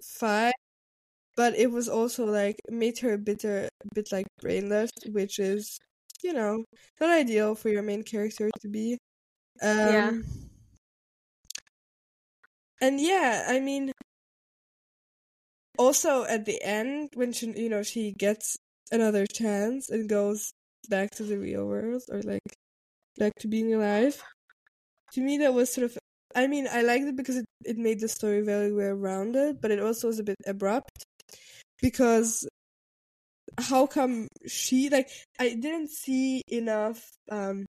fine, but it was also like made her a bit a bit like brainless, which is, you know, not ideal for your main character to be. Um,
Yeah.
And yeah, I mean, also at the end when she, you know, she gets another chance and goes back to the real world or like back to being alive. To me, that was sort of. I mean, I liked it because it, it made the story very well rounded, but it also was a bit abrupt because how come she like I didn't see enough um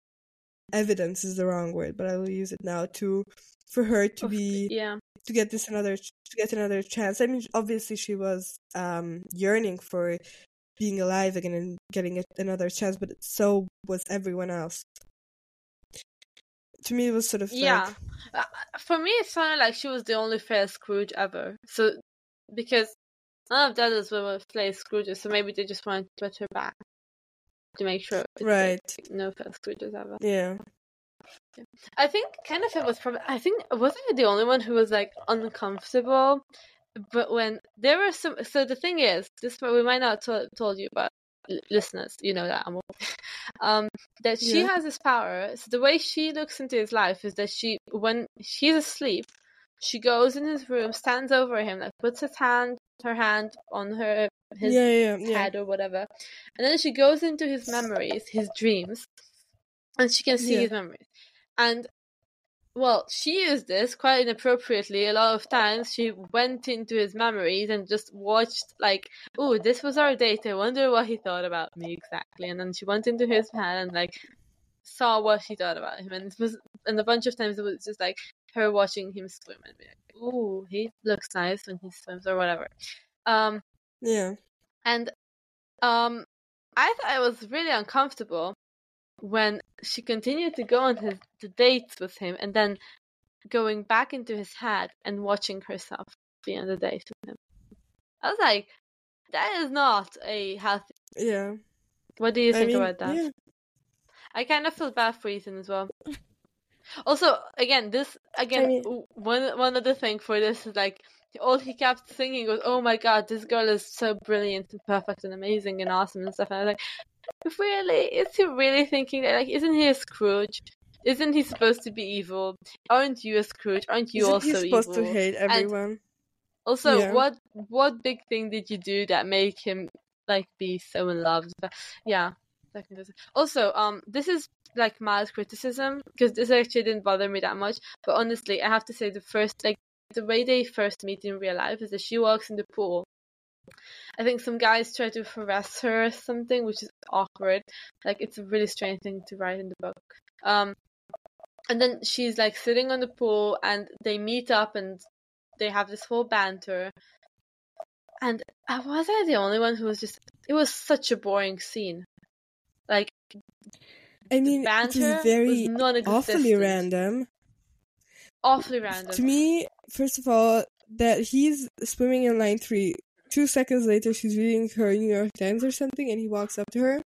evidence is the wrong word, but I will use it now to for her to be
yeah.
to get this another to get another chance. I mean, obviously she was um yearning for being alive again and getting another chance, but so was everyone else. To me, it was sort of
Yeah.
like,
Uh, For me, it sounded like she was the only fair Scrooge ever. So, because none of the others were fair Scrooges, so maybe they just wanted to put her back to make sure it's, like,
Right.
no fair Scrooges ever.
yeah,
I think Kenneth was probably. I think was I the only one who was like uncomfortable, but when there were some. So the thing is, this we might not to- told you, but l- listeners, you know that I'm. Um, that she
Yeah.
has this power. So the way she looks into his life is that she, when she's asleep, she goes in his room, stands over him, like puts his hand, her hand on her his
yeah, yeah,
head or whatever. And then she goes into his memories, his dreams, and she can see his memories. And well, she used this quite inappropriately. A lot of times, she went into his memories and just watched, like, "Oh, this was our date. I wonder what he thought about me exactly." And then she went into his head and like saw what she thought about him. And it was, and a bunch of times it was just like her watching him swim and be like, "Oh, he looks nice when he swims" or whatever. Um,
yeah.
and um, I thought it was really uncomfortable when she continued to go on his the dates with him, and then going back into his head and watching herself be on the date with him. I was like, that is not a healthy.
Yeah.
What do you
I
think
mean,
about that?
yeah.
I kind of feel bad for Ethan as well. Also, again, this again
mean-
one one other thing for this is like all he kept thinking was, "Oh my god, this girl is so brilliant and perfect and amazing and awesome and stuff." And I was like, "Really? Is he really thinking that? Like, isn't he a Scrooge? Isn't he supposed to be evil? Aren't you a Scrooge? Aren't you
Isn't
also
he supposed
evil?"
to hate everyone?
Also,
Yeah.
what what big thing did you do that make him like be so in love? But yeah, that can do it. Also, um, this is like mild criticism because this actually didn't bother me that much. But honestly, I have to say the first like the way they first meet in real life is that she walks in the pool. I think some guys try to harass her or something, which is awkward. Like it's a really strange thing to write in the book. Um, and then she's like sitting on the pool, and they meet up, and they have this whole banter. And uh, was I the only one who was just? It was such a boring scene. Like
I mean, it was
was
very
non-existent.
awfully random.
Awfully random.
To me, first of all, that he's swimming in line three. Two seconds later, she's reading her New York Times or something, and he walks up to her.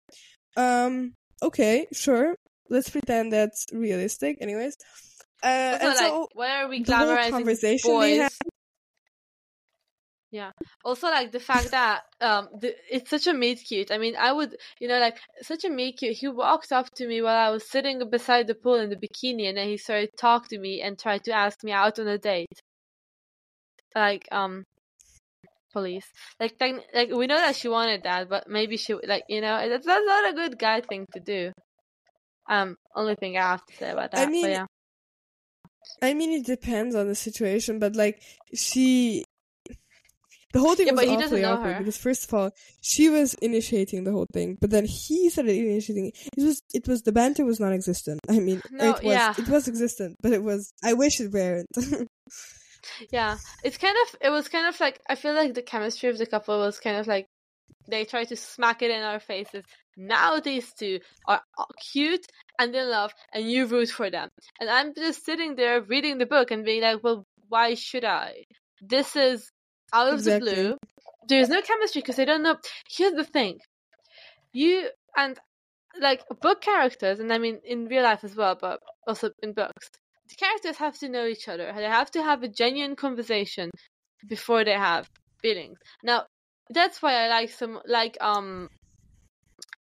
Um, okay, sure. Let's pretend that's realistic. Anyways, uh, and
like,
so
why are we
the whole conversation
boys?
they had.
Yeah. Also, like the fact that um, the, it's such a meet cute. I mean, I would, you know, like such a meet cute. He walked up to me while I was sitting beside the pool in the bikini, and then he started to talk to me and tried to ask me out on a date. Like, um, police. Like, like we know that she wanted that, but maybe she, like, you know, that's that's not a good guy thing to do. Um, only thing I have to say about that.
I mean,
yeah.
I mean, it depends on the situation, but like she, the whole thing
Yeah,
was
but he doesn't
awfully
know
awkward
her.
because first of all, she was initiating the whole thing, but then he started initiating. It was, it was the banter was non-existent. I mean,
No,
it was,
yeah.
it was existent, but it was. I wish it weren't.
Yeah, it's kind of it was kind of like I feel like the chemistry of the couple was kind of like they try to smack it in our faces. Now these two are cute and in love, and you root for them. And I'm just sitting there reading the book and being like, well, why should I? This is out of
Exactly.
the blue. There's no chemistry because they don't know. Here's the thing, you and like book characters, and I mean in real life as well, but also in books the characters have to know each other. They have to have a genuine conversation before they have feelings. Now, that's why I like some like um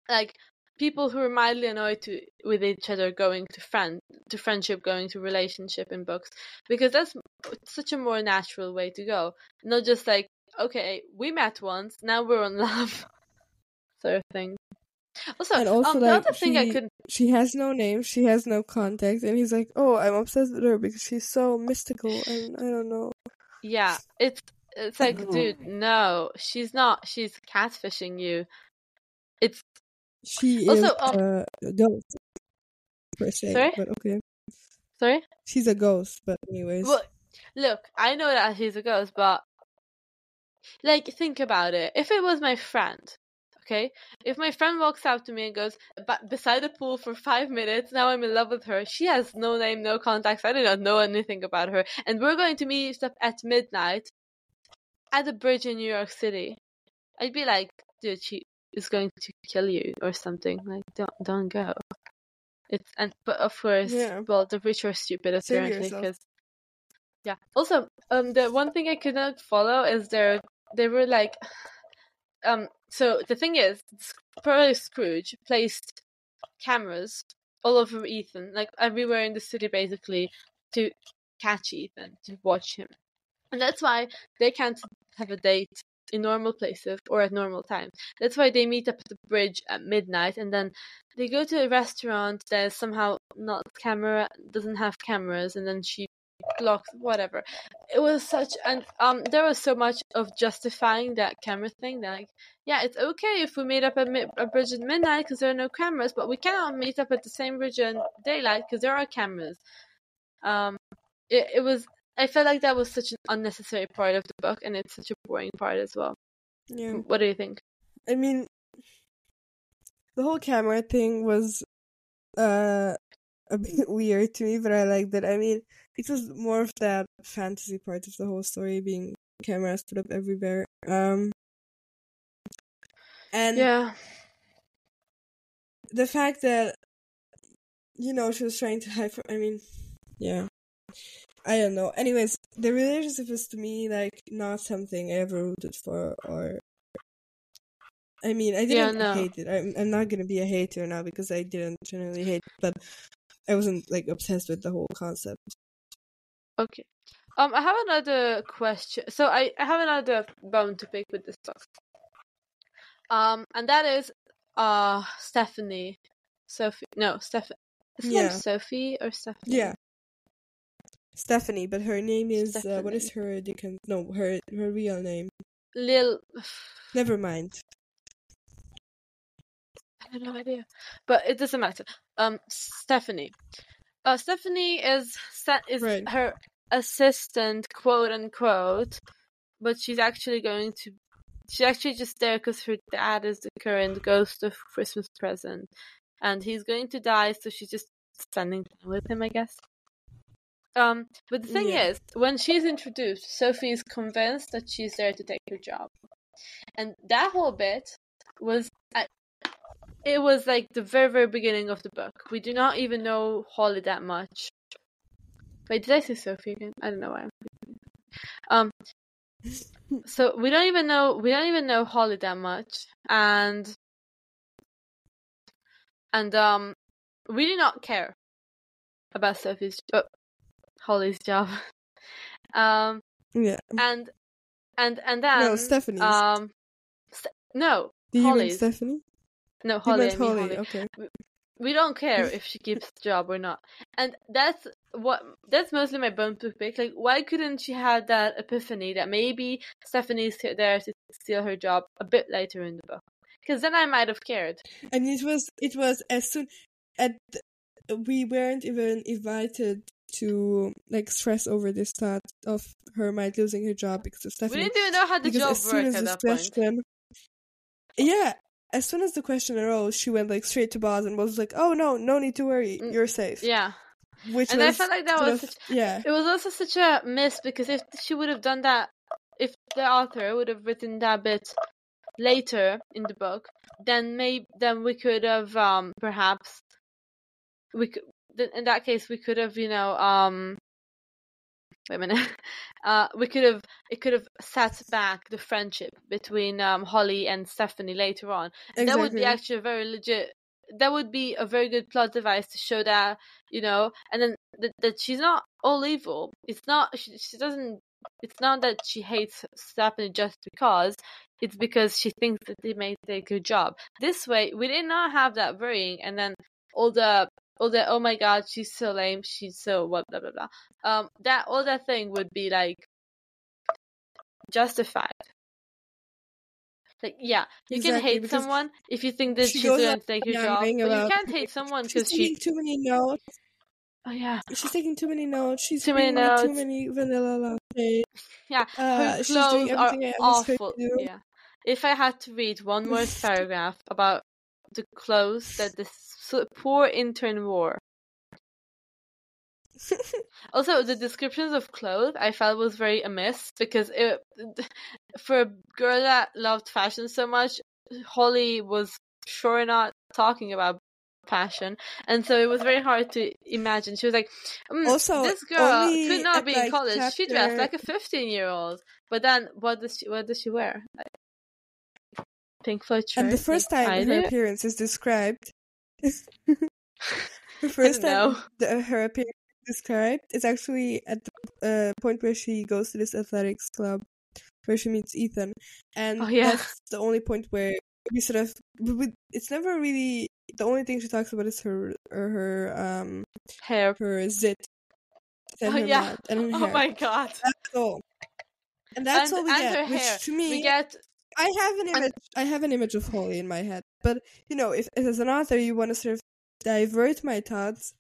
like people who are mildly annoyed to with each other going to friend to friendship, going to relationship in books because that's such a more natural way to go. Not just like okay, we met once, now we're in love, sort of thing. Also,
And also,
um, the other thing I
he-
could
she has no name, she has no contact, and he's like, "Oh, I'm obsessed with her because she's so mystical." And I don't know.
Yeah, it's it's like, dude, no, she's not. She's catfishing you. It's
She
Also,
is
um,
a ghost per se,
Sorry?
but okay.
sorry.
She's a ghost, but anyways.
Well, look, I know that she's a ghost, but like, think about it. If it was my friend, okay, if my friend walks up to me and goes "But beside the pool for five minutes, now I'm in love with her. She has no name, no contacts. I do not know anything about her, and we're going to meet up at midnight at the bridge in New York City. I'd be like, dude, she is going to kill you or something. Like, don't don't go. It's and but of course,
Yeah.
well, the rich are stupid apparently because yeah. Also, um, the one thing I could not follow is there they were like, um. So the thing is, probably Scrooge placed cameras all over Ethan, like everywhere in the city, basically, to catch Ethan, to watch him, and that's why they can't have a date in normal places or at normal times. That's why they meet up at the bridge at midnight, and then they go to a restaurant that is somehow not camera doesn't have cameras, and then she blocks whatever. It was such and um there was so much of justifying that camera thing. that, Like, yeah, it's okay if we meet up at mid- a bridge at midnight because there are no cameras, but we cannot meet up at the same bridge in daylight because there are cameras. Um, it it was. I felt like that was such an unnecessary part of the book, and it's such a boring part as well.
yeah.
What do you think?
I mean, the whole camera thing was uh a bit weird to me, but I liked it. I mean, it was more of that fantasy part of the whole story being cameras put up everywhere. Um, and
Yeah,
the fact that you know she was trying to hide from. I mean, yeah. I don't know. Anyways, the relationship is to me like not something I ever rooted for or I mean, I didn't
no.
hate it. I'm, I'm not gonna be a hater now because I didn't generally hate it, but I wasn't like obsessed with the whole concept.
Okay. Um, I have another question. So I, I have another bone to pick with this book. Um, and that is, uh, Stephanie, Sophie. No, Stephanie. Is
Yeah.
Sophie or Stephanie?
Yeah. Stephanie, but her name is uh, what is her Dickens? No, her her real name.
Lil.
Never mind.
I have no idea, but it doesn't matter. Um, Stephanie. Uh, Stephanie is is
Right.
her assistant, quote unquote, but she's actually going to. She's actually just there because her dad is the current ghost of Christmas present, and he's going to die, so she's just spending time with him, I guess. Um, but the thing
Yeah.
is, when she's introduced, Sophie is convinced that she's there to take her job, and that whole bit was I, it was like the very very beginning of the book. We do not even know Holly that much. Wait, did I say Sophie again? I don't know why. I'm um. So we don't even know we don't even know Holly that much, and and um, we do not care about Sophie's uh, Holly's job. um,
Yeah.
and and and then
no, Stephanie's.
um, St- no,
Did you mean Stephanie?
no Holly. I mean
Holly.
Holly.
Okay.
we don't care if she keeps the job or not and that's what that's mostly my bone to pick like why couldn't she have that epiphany that maybe stephanie's there to steal her job a bit later in the book because then i might have cared
And it was it was as soon at we weren't even invited to like stress over this thought of her might losing her job because of
we didn't even know how the
because
job
as soon as this
that point.
question, yeah, as soon as the question arose, she went like straight to Boz and was like, "Oh no, no need to worry,
Mm,
you're safe."
yeah.
Which
and I felt like that was
of-
such-
yeah,
it was also such a miss because if she would have done that if the author would have written that bit later in the book then maybe then we could have um perhaps we could in that case we could have you know um wait a minute. Uh we could have it could have set back the friendship between um holly and stephanie later on.
Exactly.
that would be actually a very legit that would be a very good plot device to show that you know and then that, that she's not all evil. It's not she, she doesn't it's not that she hates Stephanie just because it's because she thinks that they may take good job. This way we did not have that worrying and then all the all the oh my god she's so lame she's so what blah blah blah um that all that thing would be like justified like yeah you can hate someone if you think that
she
she's
on
to take your job but you can't hate someone because she's
taking
she
too many notes.
oh yeah
She's taking too many notes. She's
Too many
drinking Too
notes.
many vanilla latte.
yeah
Uh,
her
she's doing
clothes are awful yeah if i had to read one more paragraph about the clothes that this poor intern wore Also, the descriptions of clothes I felt was very amiss because it, for a girl that loved fashion so much, Holly was sure not talking about fashion, and so it was very hard to imagine. She was like, "Mm,
Also,
"This girl could not be in
like,
college. She dressed like a fifteen-year-old." But then, what does she? What does she wear? Like, Pink Floyd.
And the first time her appearance is described, the first time the, her appearance is described is actually at the uh, point where she goes to this athletics club, where she meets Ethan, and
Oh, yeah.
that's the only point where we sort of. We, it's never really the only thing she talks about is her or her um
hair.
her zit. And
Oh
her
yeah.
and her
Oh
hair.
my god.
That's all. And that's
and,
all we
and
get.
her
which
hair.
to me,
we get
I have an image. I have an image of Holly in my head, but you know, if, if as an author you want to sort of divert my thoughts,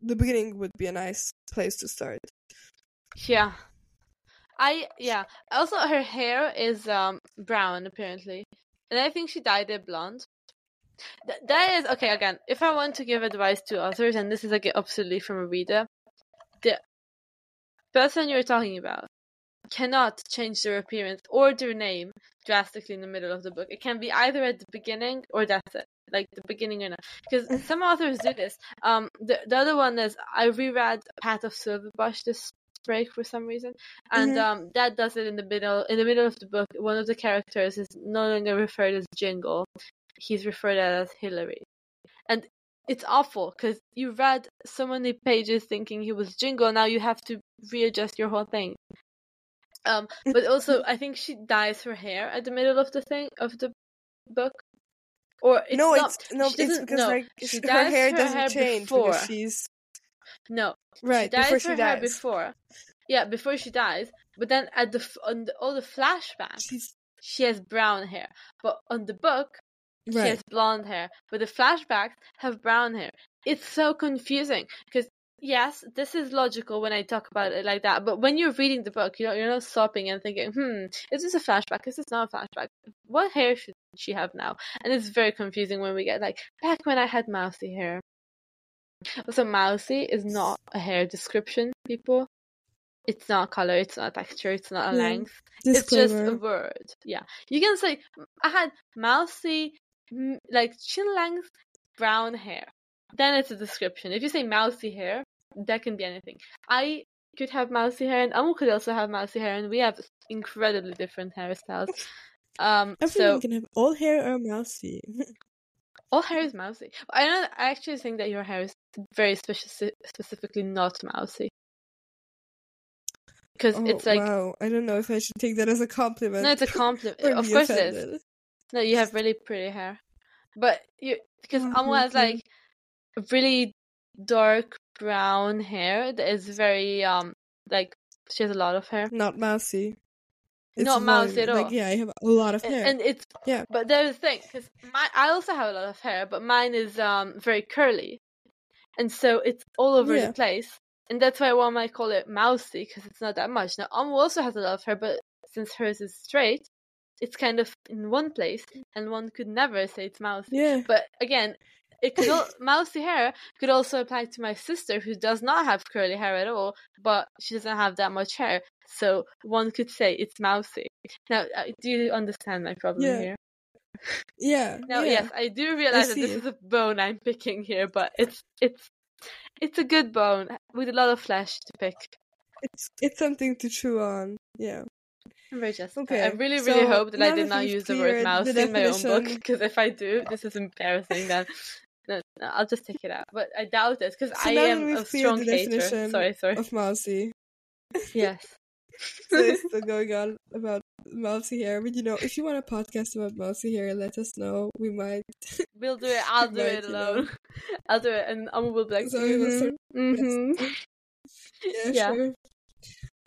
the beginning would be a nice place to start.
Yeah. I yeah. Also her hair is um brown apparently. And I think she dyed it blonde. Th- that is okay again, if I want to give advice to authors and this is like absolutely from a reader, the person you're talking about cannot change their appearance or their name drastically in the middle of the book. It can be either at the beginning or that's it. like the beginning or not. Because some authors do this. Um, the the other one is I reread Path of Silverbush this break for some reason, and
Mhm.
um, that does it in the middle. In the middle of the book, one of the characters is no longer referred as Jingle; he's referred as Hillary, and it's awful because you read so many pages thinking he was Jingle. Now you have to readjust your whole thing. Um, but also I think she dyes her hair at the middle of the thing of the book, or it's
no,
not.
it's no, it's because
no,
like
she
sh- her hair
her
doesn't
hair
change
before.
because she's
No,
right
she dyes
before
her
she
hair
dies.
before. Yeah, before she dies. But then at the on the, all the flashbacks,
She's
she has brown hair. But on the book, she has blonde hair. But the flashbacks have brown hair. It's so confusing because yes, this is logical when I talk about it like that. But when you're reading the book, you know, you're not stopping and thinking, "Hmm, is this a flashback? Is this not a flashback? What hair should she have now?" And it's very confusing when we get like back when I had mousy hair. Also, mousy is not a hair description, people. It's not color, it's not a texture, it's not a length. It's just a word. Yeah. You can say, I had mousy, like chin length, brown hair. Then it's a description. If you say mousy hair, that can be anything. I could have mousy hair, and Amu could also have mousy hair, and we have incredibly different hairstyles. Um,
Everyone
so
can have all hair or mousy.
all hair is mousy. I don't. I actually think that your hair is very speci- specifically not mousy. Because
oh,
it's like
wow. I don't know if I should take that as a compliment.
no, it's a compliment. of course it is. No, you have really pretty hair, but you because
Oh,
Amu has like really dark brown hair that is very um like she has a lot of hair.
Not mousy.
Not
volume.
mousy at all.
Like, yeah, I have a lot of
And,
hair.
and it's
Yeah.
but there's the thing because my I also have a lot of hair, but mine is um very curly, and so it's all over
Yeah.
the place, and that's why one might call it mousy because it's not that much. Now Amu also has a lot of hair, but since hers is straight, it's kind of in one place, and one could never say it's mousy.
yeah.
But again, it could al- mousy hair could also apply to my sister who does not have curly hair at all, but she doesn't have that much hair. So one could say it's mousy. Now, uh, do you understand my problem
Yeah.
here?
Yeah.
Now,
yeah.
yes, I do realize that this
see.
is a bone I'm picking here, but it's it's it's a good bone with a lot of flesh to pick.
It's it's something to chew on. Yeah.
I'm very justified.
Okay,
I really, really
so
hope that I did not use the word mouse
the
in my own book, because if I do, this is embarrassing. Then, no, no, I'll just take it out. But I doubt it, because
So
I am a strong
the
hater. Sorry, sorry.
Of mousy.
Yes.
There's still going on about mousy hair. But you know, if you want a podcast about mousy hair, let us know. We might.
We'll do it. I'll do
Right,
it
you know.
alone. I'll do it, and Amma will be like,
So start-
mm-hmm.
Yeah,
Yeah.
sure.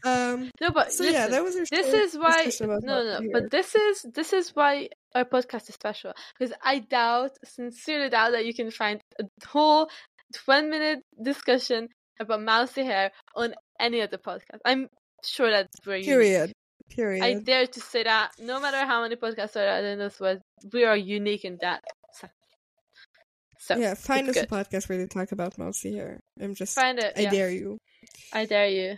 Um.
No, but
So
listen,
yeah, that was our
this is why no no but this is this is why our podcast is special because i doubt sincerely doubt that you can find a whole 20 minute discussion about mousy hair on any other podcast i'm sure that's where you
Period. Period.
i dare to say that no matter how many podcasts are out in this world we are unique in that sense. so
yeah, find us a podcast where they talk about mousy hair. I'm just.
find it
I
yeah.
dare you.
i dare you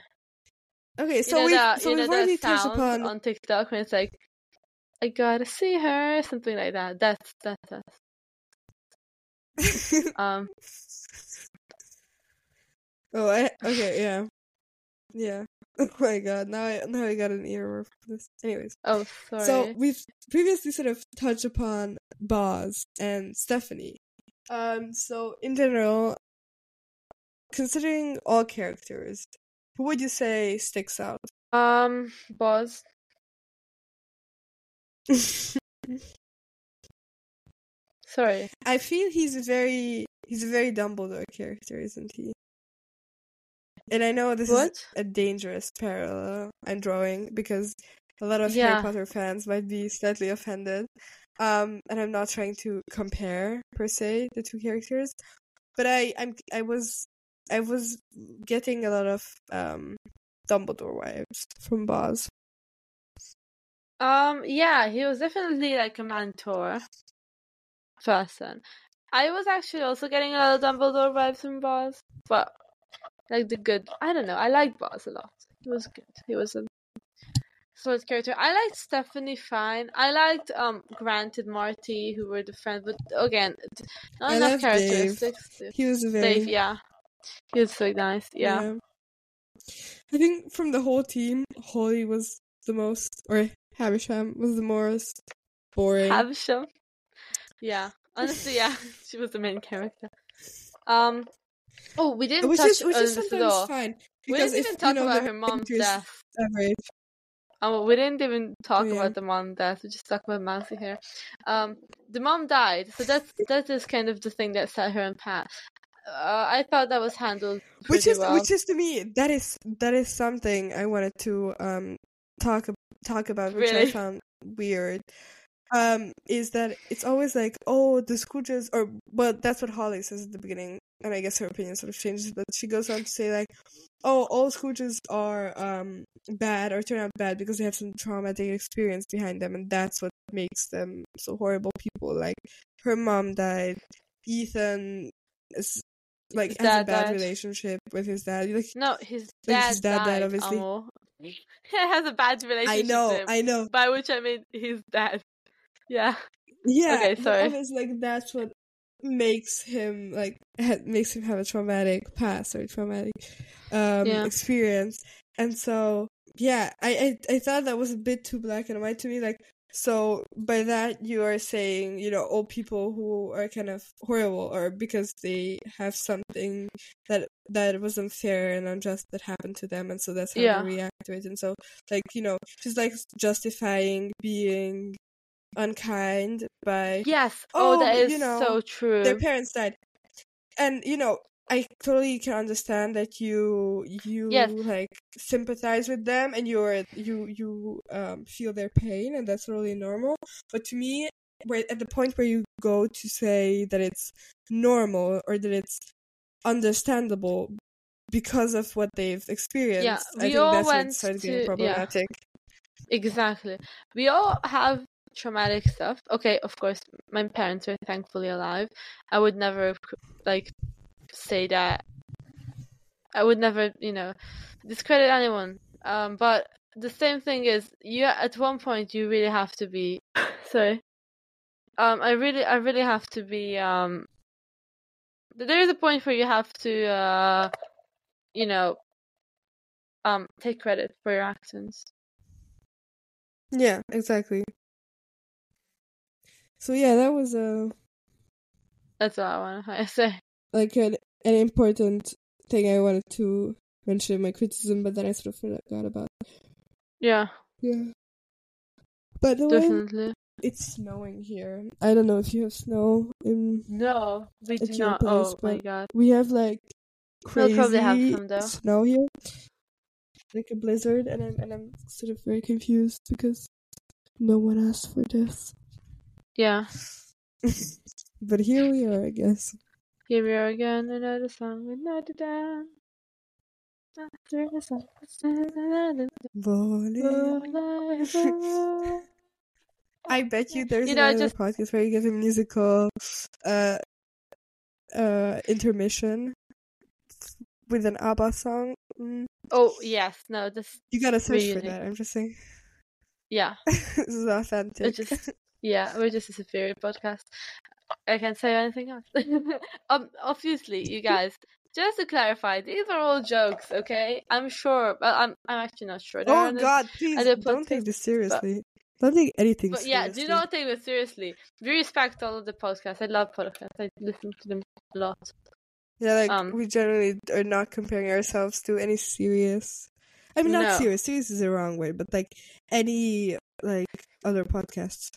Okay, so
you know
we
the,
so we've already touched upon.
on TikTok when it's like, I gotta see her, something like that. That's that's us. Um,
oh, I okay, yeah, yeah. Oh my god, now I now I got an ear for this. Anyways,
oh sorry.
so we've previously sort of touched upon Boz and Stephanie. Um, so in general, considering all characters, who would you say sticks out?
um, Boz. Sorry.
I feel he's a very he's a very Dumbledore character, isn't he? And I know this
What?
is a dangerous parallel I'm drawing because a lot of
Yeah.
Harry Potter fans might be slightly offended. Um, and I'm not trying to compare per se the two characters, but I I'm I was I was getting a lot of um Dumbledore vibes from Boz.
Um, yeah, he was definitely like a mentor person. I was actually also getting a lot of Dumbledore vibes from Boz, but like the good. I don't know. I liked Boz a lot. He was good. He was a solid character. I liked Stephanie fine. I liked um Grant and Marty who were the friends, but again, not
I
enough
love Dave.
characteristics.
He was very
Dave, yeah, he was so nice. Yeah,
I think from the whole team, Holly was the most, or Havisham was the most boring.
Havisham. Yeah, honestly, yeah, she was the main character. Um, oh, we didn't
which
touch
is which
on
is
this at
sometimes
all.
fine
We didn't even
you
talk
know
about her mom's death.
average,
Oh, we didn't even talk
yeah.
about the mom death. We just talked about Mousy here. Um, the mom died, so that's that is kind of the thing that set her on path. Uh, I thought that was handled
which is
well.
which is to me that is that is something I wanted to um talk talk about, which I found weird. Um, is that it's always like, oh, the Scrooges, or well, that's what Holly says at the beginning, and I guess her opinion sort of changes, but she goes on to say like, oh, all Scrooges are um bad or turn out bad because they have some traumatic experience behind them, and that's what makes them so horrible people. Like her mom died, Ethan is like
His
has a bad
died.
relationship with his dad. Like
no, his
Like,
dad,
his dad died,
died.
obviously.
He has a bad relationship.
I know, I know.
by which I mean his dad. Yeah,
Yeah.
Okay, sorry.
Obviously, like that's what makes him like ha- makes him have a traumatic past or traumatic um
Yeah.
experience. And so, yeah, I, I I thought that was a bit too black and white to me. Like, so by that you are saying, you know, old people who are kind of horrible or because they have something that that was unfair and unjust that happened to them, and so that's how
Yeah.
they react to it. And so, like, you know, she's like justifying being unkind by
yes. Oh,
Oh,
that is
you know,
so true.
their parents died and you know i totally can understand that you you
Yes.
like sympathize with them and you're you you um feel their pain and that's totally normal but to me where at the point where you go to say that it's normal or that it's understandable because of what they've experienced i
we
think that's when it starts
to-
getting
yeah.
problematic
Exactly. We all have traumatic stuff. Okay, of course, my parents are thankfully alive. I would never like say that. I would never, you know, discredit anyone. Um, but the same thing is, you at one point you really have to be. Sorry. Um, I really, I really have to be. Um, there is a point where you have to, uh, you know, um, take credit for your actions.
yeah exactly so yeah that was a
That's all I want to say.
Like an, an important thing I wanted to mention in my criticism, but then I sort of forgot about.
Yeah,
Yeah. By the way,
definitely.
it's snowing here. I don't know if you have snow in.
No, we do not.
Oh place,
oh my
but-
god.
We have like
We'll
crazy
probably have some, though.
snow here, like a blizzard, and I'm and I'm sort of very confused because no one asked for this.
Yeah.
but here we are, I guess.
Here we are again, another song, another dance. After the song,
I bet you there's
You know,
another
just-
podcast where you get a musical uh uh intermission with an ABBA song. Mm,
Oh yes, no, this.
you gotta search for that. I'm just saying.
Yeah,
this is authentic.
it just. Yeah, we're just a superior podcast. I can't say anything else. um, obviously, you guys. Just to clarify, these are all jokes, okay? I'm sure, but I'm I'm actually not sure. There
oh
no-
God, please don't take this seriously. Don't take anything
But yeah,
seriously.
do not take this seriously. We respect all of the podcasts. I love podcasts. I listen to them a lot.
Yeah, like
um,
we generally are not comparing ourselves to any serious. I mean, not
No.
serious. Serious is the wrong way, but like any like other podcasts.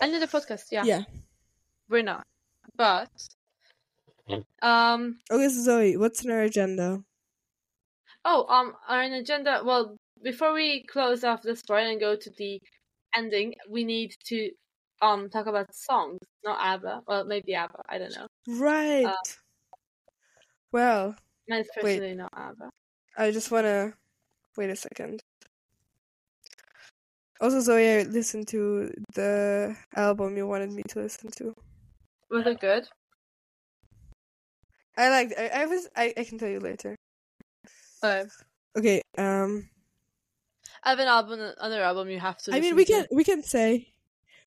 Another podcast, yeah.
yeah.
We're not. But um
Okay, so Zoe, what's on our agenda?
oh um our agenda well before we close off the story and go to the ending, we need to um talk about songs, not ABBA. Well maybe ABBA, I don't know.
Right.
Uh,
well,
Mine's
Wait.
not ABBA.
I just wanna wait a second. Also, Zoe, I listened to the album you wanted me to listen to.
Was it good?
I liked. I, I was. I, I can tell you later. Okay. Um.
I have an album, another album you have to.
I mean, we
to.
can we can say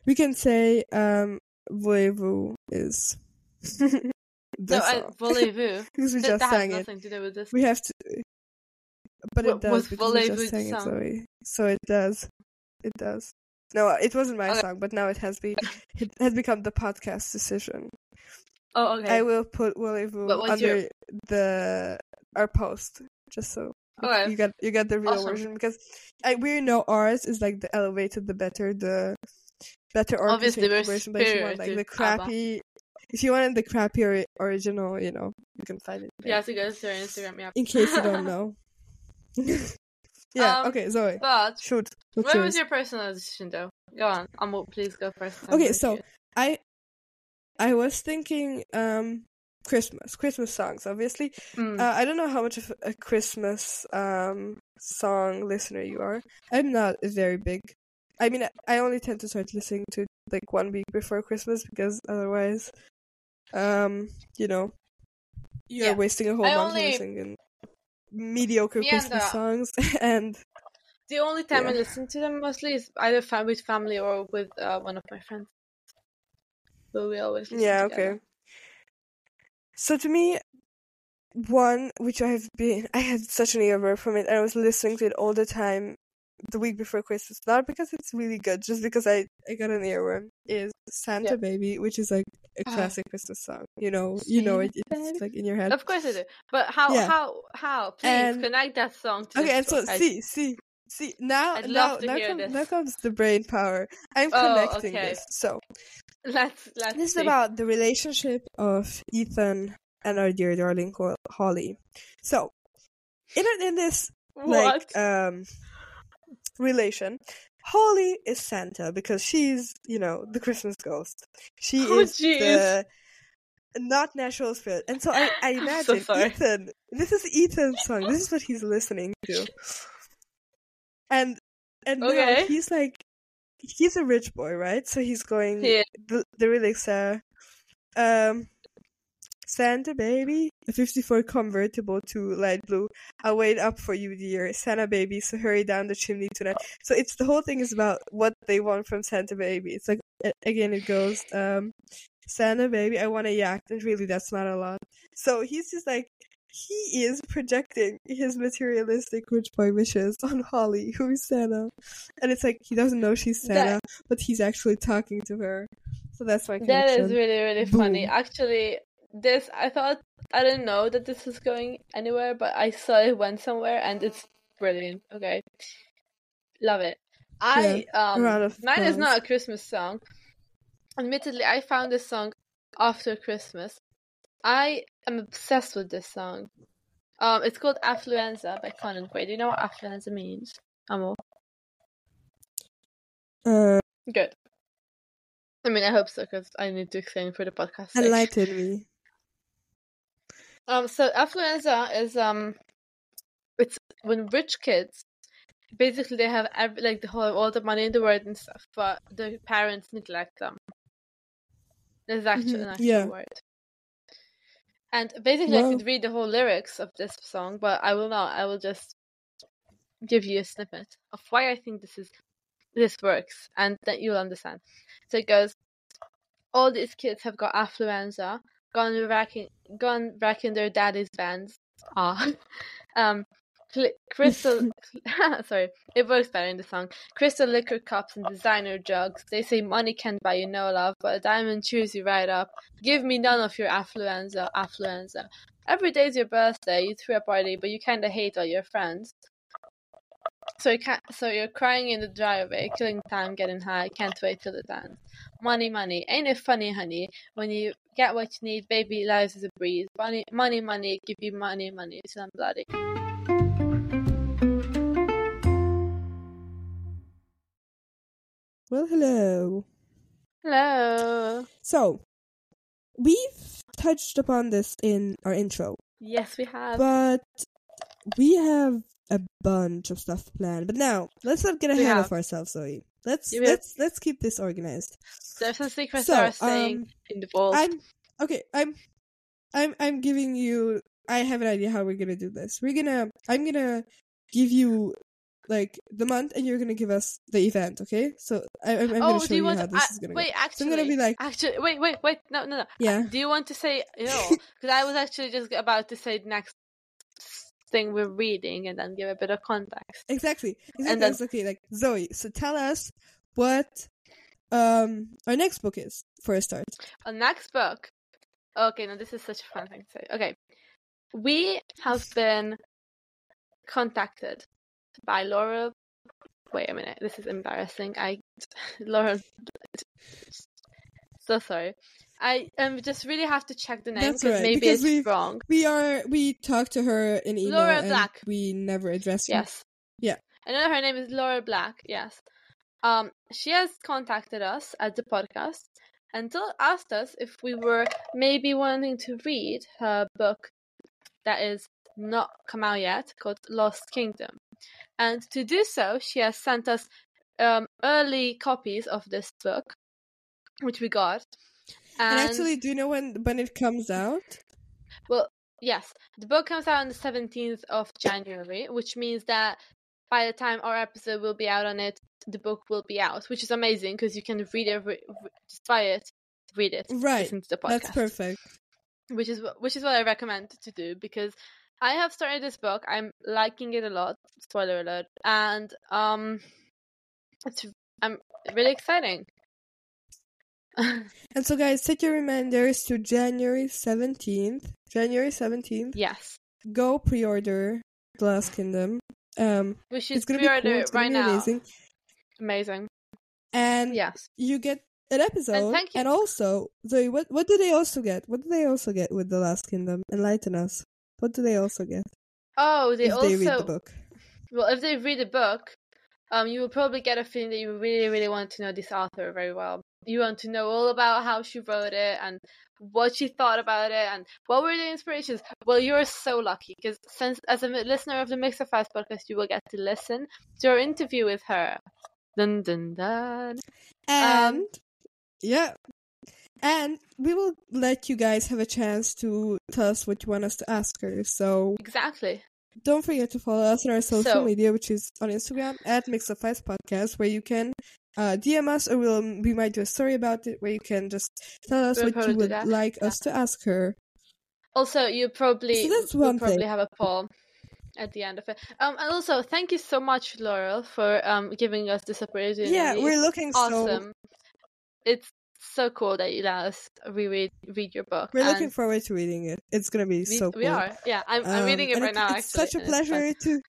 we can say um Voulez-vous is the
No, I, Voulez-vous.
because we
That,
just
that has
sang it.
to do with this.
We have to, but it does
was
because we just sang it? Zoe. So it does, it does. No, it wasn't my
Okay.
song, but now it has be it has become the podcast decision.
Oh, okay.
I will put
What was
under
your-
the our post just so
okay.
you got you got the real
Awesome.
version because I we know ours is like the elevated, the better, the better
Obviously,
version. But if you want like the
ABBA.
crappy, if you wanted the crappy ori- original, you know, you can find it.
You
There.
have to go to their Instagram. Yeah.
In case you don't know. yeah.
Um,
okay, Zoe.
But
Shoot.
What
yours?
was your personal decision, though? Go on. Um, please go first. I'm
Okay, so. I I was thinking um Christmas, Christmas songs, obviously.
Mm.
Uh, I don't know how much of a Christmas um song listener you are. I'm not very big. I mean, I- only tend to start listening to like one week before Christmas because otherwise, um, you know, you're
Yeah.
wasting a whole
I
month
only-
listening in mediocre
Me
Christmas songs, and
the only time I listen to them mostly is either fam- with family or with uh, one of my friends. So we always listen
yeah,
together.
okay. So to me, one which I have been, I had such an earworm from it, and I was listening to it all the time the week before Christmas. Not because it's really good, just because I I got an earworm. Is Santa
Yeah.
Baby, which is like a
Ah.
classic Christmas song. You know, you know it. It's like in your head.
Of course I do. But how,
Yeah.
how, how? Please
And-
connect that song to
Okay, and so.
I-
see, see, see. Now, now, now, come, now comes the brain power. I'm
Oh,
connecting
okay.
this. So
Let's, let's
This is about the relationship of Ethan and our dear darling Ho- Holly. So, in in this like um relation, Holly is Santa because she's you know the Christmas ghost. She
Oh,
is
jeez.
the not natural spirit, and so I I
I'm so
imagine. Ethan. This is Ethan's song. This is what he's listening to, and and
Okay.
he's like he's a rich boy, right? So he's going
Yeah.
the the lyrics are um Santa baby, a 54 convertible to light blue. I'll wait up for you, dear. Santa baby, so hurry down the chimney tonight. So it's the whole thing is about what they want from Santa baby. It's like again it goes um Santa baby, I want a yacht, and really that's not a lot. So he's just like he is projecting his materialistic rich boy wishes on Holly, who is Santa. And it's like he doesn't know she's
That-
Santa, but he's actually talking to her. So that's my
That
connection.
is really, really funny. Actually, this, I thought, I didn't know that this was going anywhere, but I saw it went somewhere and it's brilliant. Okay. Love it. I,
round
um, mine is not a Christmas song. Admittedly, I found this song after Christmas. I am obsessed with this song. Um, it's called Affluenza by Conan Gray. Do you know what affluenza means? Amo.
Uh,
Good. I mean, I hope so because I need to explain for the podcast.
enlighten me.
Um, so affluenza is um, it's when rich kids, basically they have every, like the whole all the money in the world and stuff, but the parents neglect them. There's actually
Mhm,
an actual
yeah.
word. And basically, I could read the whole lyrics of this song, but I will not. I will just give you a snippet of why I think this is this works, and that you'll understand. So it goes: All these kids have got affluenza, gone wrecking, gone wrecking their daddy's vans. Ah, um, crystal. sorry, it works better in the song. Crystal liquor cups and designer jugs. They say money can't buy you no love, but a diamond cheers you right up. Give me none of your affluenza, affluenza. Every day's your birthday. You threw a party, but you kinda hate all your friends. So you can't, so you're crying in the driveway, killing time, getting high. Can't wait till the dance. Money, money, ain't it funny, honey? When you get what you need, baby, life is a breeze. Money, money, money, give you money, money till I'm bloody.
Well, hello.
Hello.
So, we've touched upon this in our intro,
Yes, we have.
but we have a bunch of stuff planned. But now, let's not get ahead of ourselves, Zoe. Let's
Yeah,
let's let's keep this organized.
There's some secrets
So,
that are staying
um,
in the vault.
I'm okay. I'm I'm I'm giving you. I have an idea how we're gonna do this. We're gonna. I'm gonna give you like the month, and you're gonna give us the event. Okay? So I, I'm, I'm
oh,
gonna
do
show
you
you
want
how this
I-
is gonna
wait?
go.
Actually,
I'm gonna be like-
actually, wait, wait, wait. No, no, no.
Yeah.
Do you want to say no? Because I was actually just about to say next thing we're reading, and then give a bit of context.
Exactly. Exactly.
And then-
okay. Like Zoe. So tell us what um our next book is for a start.
Our next book. Okay, now this is such a fun thing to say. Okay, we have been contacted by Laura. Wait a minute, this is embarrassing. I, Laura, so sorry. I um just really have to check the name
That's
because
right,
maybe
because
it's wrong.
We are we talked to her in email
Laura
and
Black.
we never addressed her.
Yes.
Yeah.
I know her name is Laura Black. Yes. Um, she has contacted us at the podcast and asked us if we were maybe wanting to read her book that is not come out yet called Lost Kingdom. And to do so, she has sent us um, early copies of this book, which we got.
And actually, do you know when when it comes out?
Well, yes, the book comes out on the 17th of January, which means that by the time our episode will be out on it, the book will be out, which is amazing because you can read it, re- re- just buy it, read it,
Right.
listen to the podcast.
That's perfect.
Which is which is what I recommend to do because I have started this book. I'm liking it a lot. Spoiler alert, and um, it's I'm really exciting.
And so, guys, set your reminders to January seventeenth. January seventeenth.
yes,
Go pre-order Lost Kingdom. Um,
we should
it's gonna cool. It's
it
gonna
right
be
now.
amazing.
Amazing.
And
Yes.
you get an episode.
thank you-
And also, Zoe, what what do they also get? What do they also get with the Lost Kingdom? Enlighten us. What do they also get
Oh, they
if
also
they read the book?
Well, if they read the book, um, you will probably get a feeling that you really, really want to know this author very well. You want to know all about how she wrote it and what she thought about it and what were the inspirations. Well, you're so lucky because since as a listener of the Mixed Up Files podcast, you will get to listen to our interview with her. Dun dun dun.
Um, and yeah. And we will let you guys have a chance to tell us what you want us to ask her. So
Exactly.
Don't forget to follow us on our social
So-
media, which is on Instagram at Mixed Up Files Podcast, where you can uh, DM us, or we'll we might do a story about it, where you can just tell us
We'll
what you would like
yeah.
us to ask her.
Also, you probably
So that's one
probably
thing.
have a poll at the end of it. Um, and also, thank you so much, Laurel, for um giving us this opportunity.
Yeah, we're looking so
awesome. It's so cool that you let us reread read your book.
we're looking forward to reading it. It's gonna be
we,
so cool.
we are. Yeah, I'm, I'm
Um,
reading it right
it-
now.
It's
actually,
such a
and it's
pleasure to.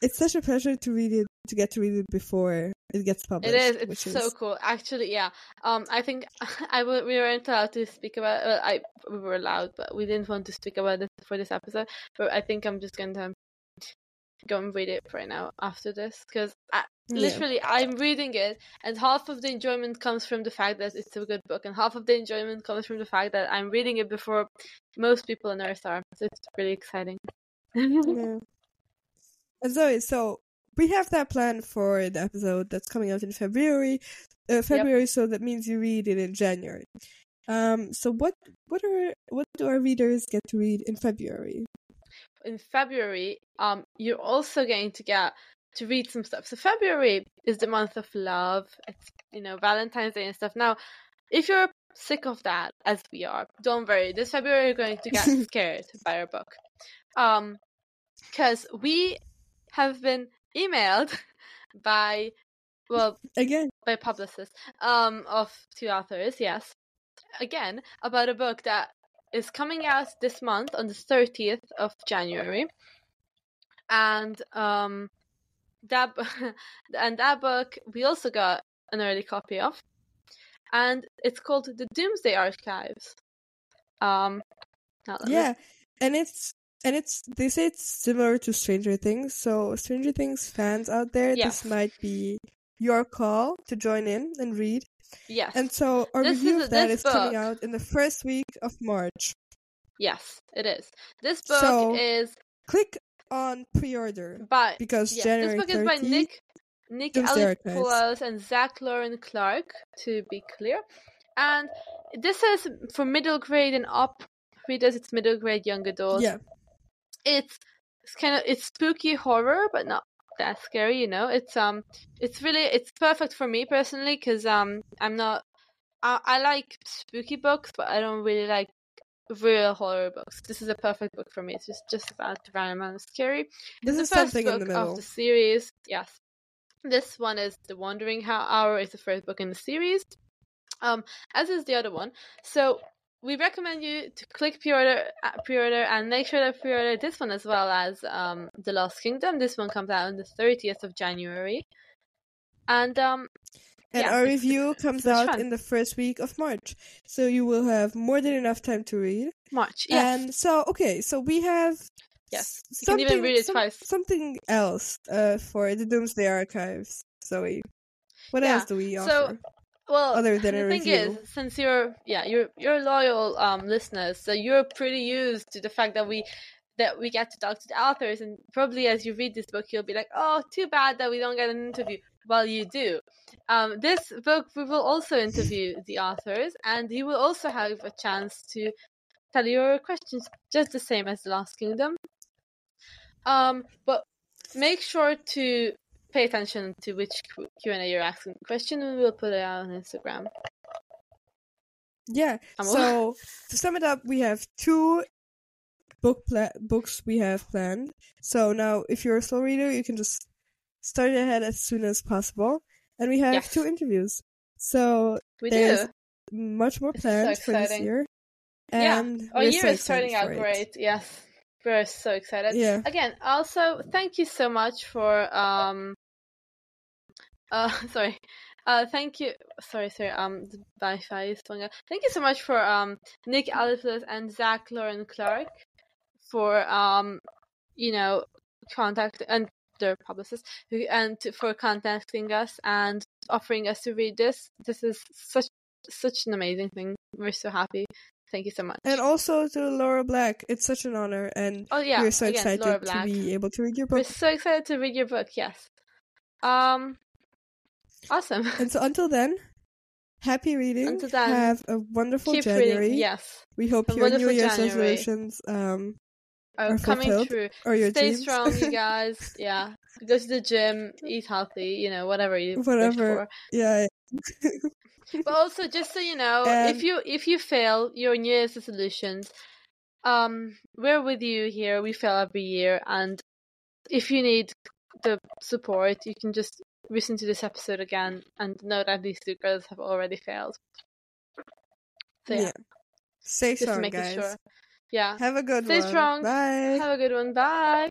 It's such a pleasure to read it to get to read it before it gets published.
It is. It's so
is-
cool. Actually, yeah. Um, I think I w- we weren't allowed to speak about. Well, I we were allowed, but we didn't want to speak about this for this episode. But I think I'm just going to go and read it right now after this because
Yeah.
Literally I'm reading it, and half of the enjoyment comes from the fact that it's a good book, and half of the enjoyment comes from the fact that I'm reading it before most people on Earth are. So it's really exciting.
Yeah. And Zoe, so we have that plan for the episode that's coming out in February. Uh, February, so that means you read it in January. Um, so what what are what do our readers get to read in February?
in February, um, you're also going to get to read some stuff. So February is the month of love. It's you know Valentine's Day and stuff. Now, if you're sick of that, as we are, don't worry. This February you're going to get scared by our book, um, because we have been emailed by well
Again,
by publicists um of two authors yes again about a book that is coming out this month on the 30th of january and um that and that book we also got an early copy of and it's called the doomsday archives um now let me-
yeah, and it's and it's they say it's similar to Stranger Things. So Stranger Things fans out there,
Yes.
this might be your call to join in and read.
yes
And so our
This
review
is-
of that is coming out in the first week of March.
yes it is this book
So-
is
Click on pre-order
But
because
Yes,
January
this book is by Nick Nick. Eliopulos and Zack Loran Clark, to be clear. And this is for middle grade and up readers. It's middle grade young adults.
Yeah,
It's it's kind of it's spooky horror, but not that scary. You know, it's um, it's really it's perfect for me personally because um, I'm not. I, I like spooky books, but I don't really like real horror books. This is a perfect book for me. It's just just about random and scary.
This is
the first
something in
book
the middle.
of the series. Yes, this one is the Wandering How Hour is the first book in the series. Um, as is the other one. So we recommend you to click pre-order, uh, pre-order, and make sure to pre-order this one as well as um the Lost Kingdom. This one comes out on the thirtieth of January, and um
And
yeah,
our review comes out
fun.
in the first week of March. So you will have more than enough time to read.
March. Yes,
And so, okay, so we have
yes. You can even
something,
read it
some-
twice.
something else uh, for the Doomsday Archives, Zoe. What
Yeah,
else do we offer?
so- Well,
Other than
the thing
review.
is, since you're yeah you're you're loyal um listeners, so you're pretty used to the fact that we that we get to talk to the authors, and probably as you read this book, you'll be like, oh, too bad that we don't get an interview. Well, you do. Um, this book we will also interview the authors, and you will also have a chance to tell your questions, just the same as the Lost Kingdom. Um, but make sure to pay attention to which Q and A you're asking the question, and we'll put it out on Instagram.
yeah. So to sum it up, we have two book pla- books we have planned. So now, if you're a slow reader, you can just start ahead as soon as possible. And we have
Yes.
two interviews. So
We
There's
do.
much more
is so
planned for this year.
Yeah.
And
Our year
so
is starting out
it.
great. Yes, we're so excited.
Yeah.
Again, also thank you so much for um. Uh, sorry. Uh, thank you. Sorry, sorry. Um, the Wi-Fi is going out. Thank you so much for um Nick Eliopulos and Zack Loran Clark for um, you know, contact and their publicists who and for contacting us and offering us to read this. This is such such an amazing thing. We're so happy. Thank you so much.
And also to Laura Black. It's such an honor and
oh yeah,
we're so
again,
excited to be able to read your book.
We're so excited to read your book. Yes. Um. Awesome.
And so until then, happy reading.
Until then,
have a wonderful
Keep
January.
reading. Yes.
We hope
A
your New Year's
January.
resolutions um
Are
Are
coming true.
or your
Stay
dreams.
strong, you guys. Yeah. Go to the gym. Eat healthy. You know, whatever you
Whatever.
for.
yeah.
But also, just so you know,
And-
if you if you fail your New Year's resolutions, um, we're with you here. We fail every year, and if you need the support, you can just listen to this episode again and know that these two girls have already failed. So yeah,
yeah. Stay strong, guys.
sure. Yeah.
Have a good
Stay
one.
strong.
Bye.
Have a good one. Bye.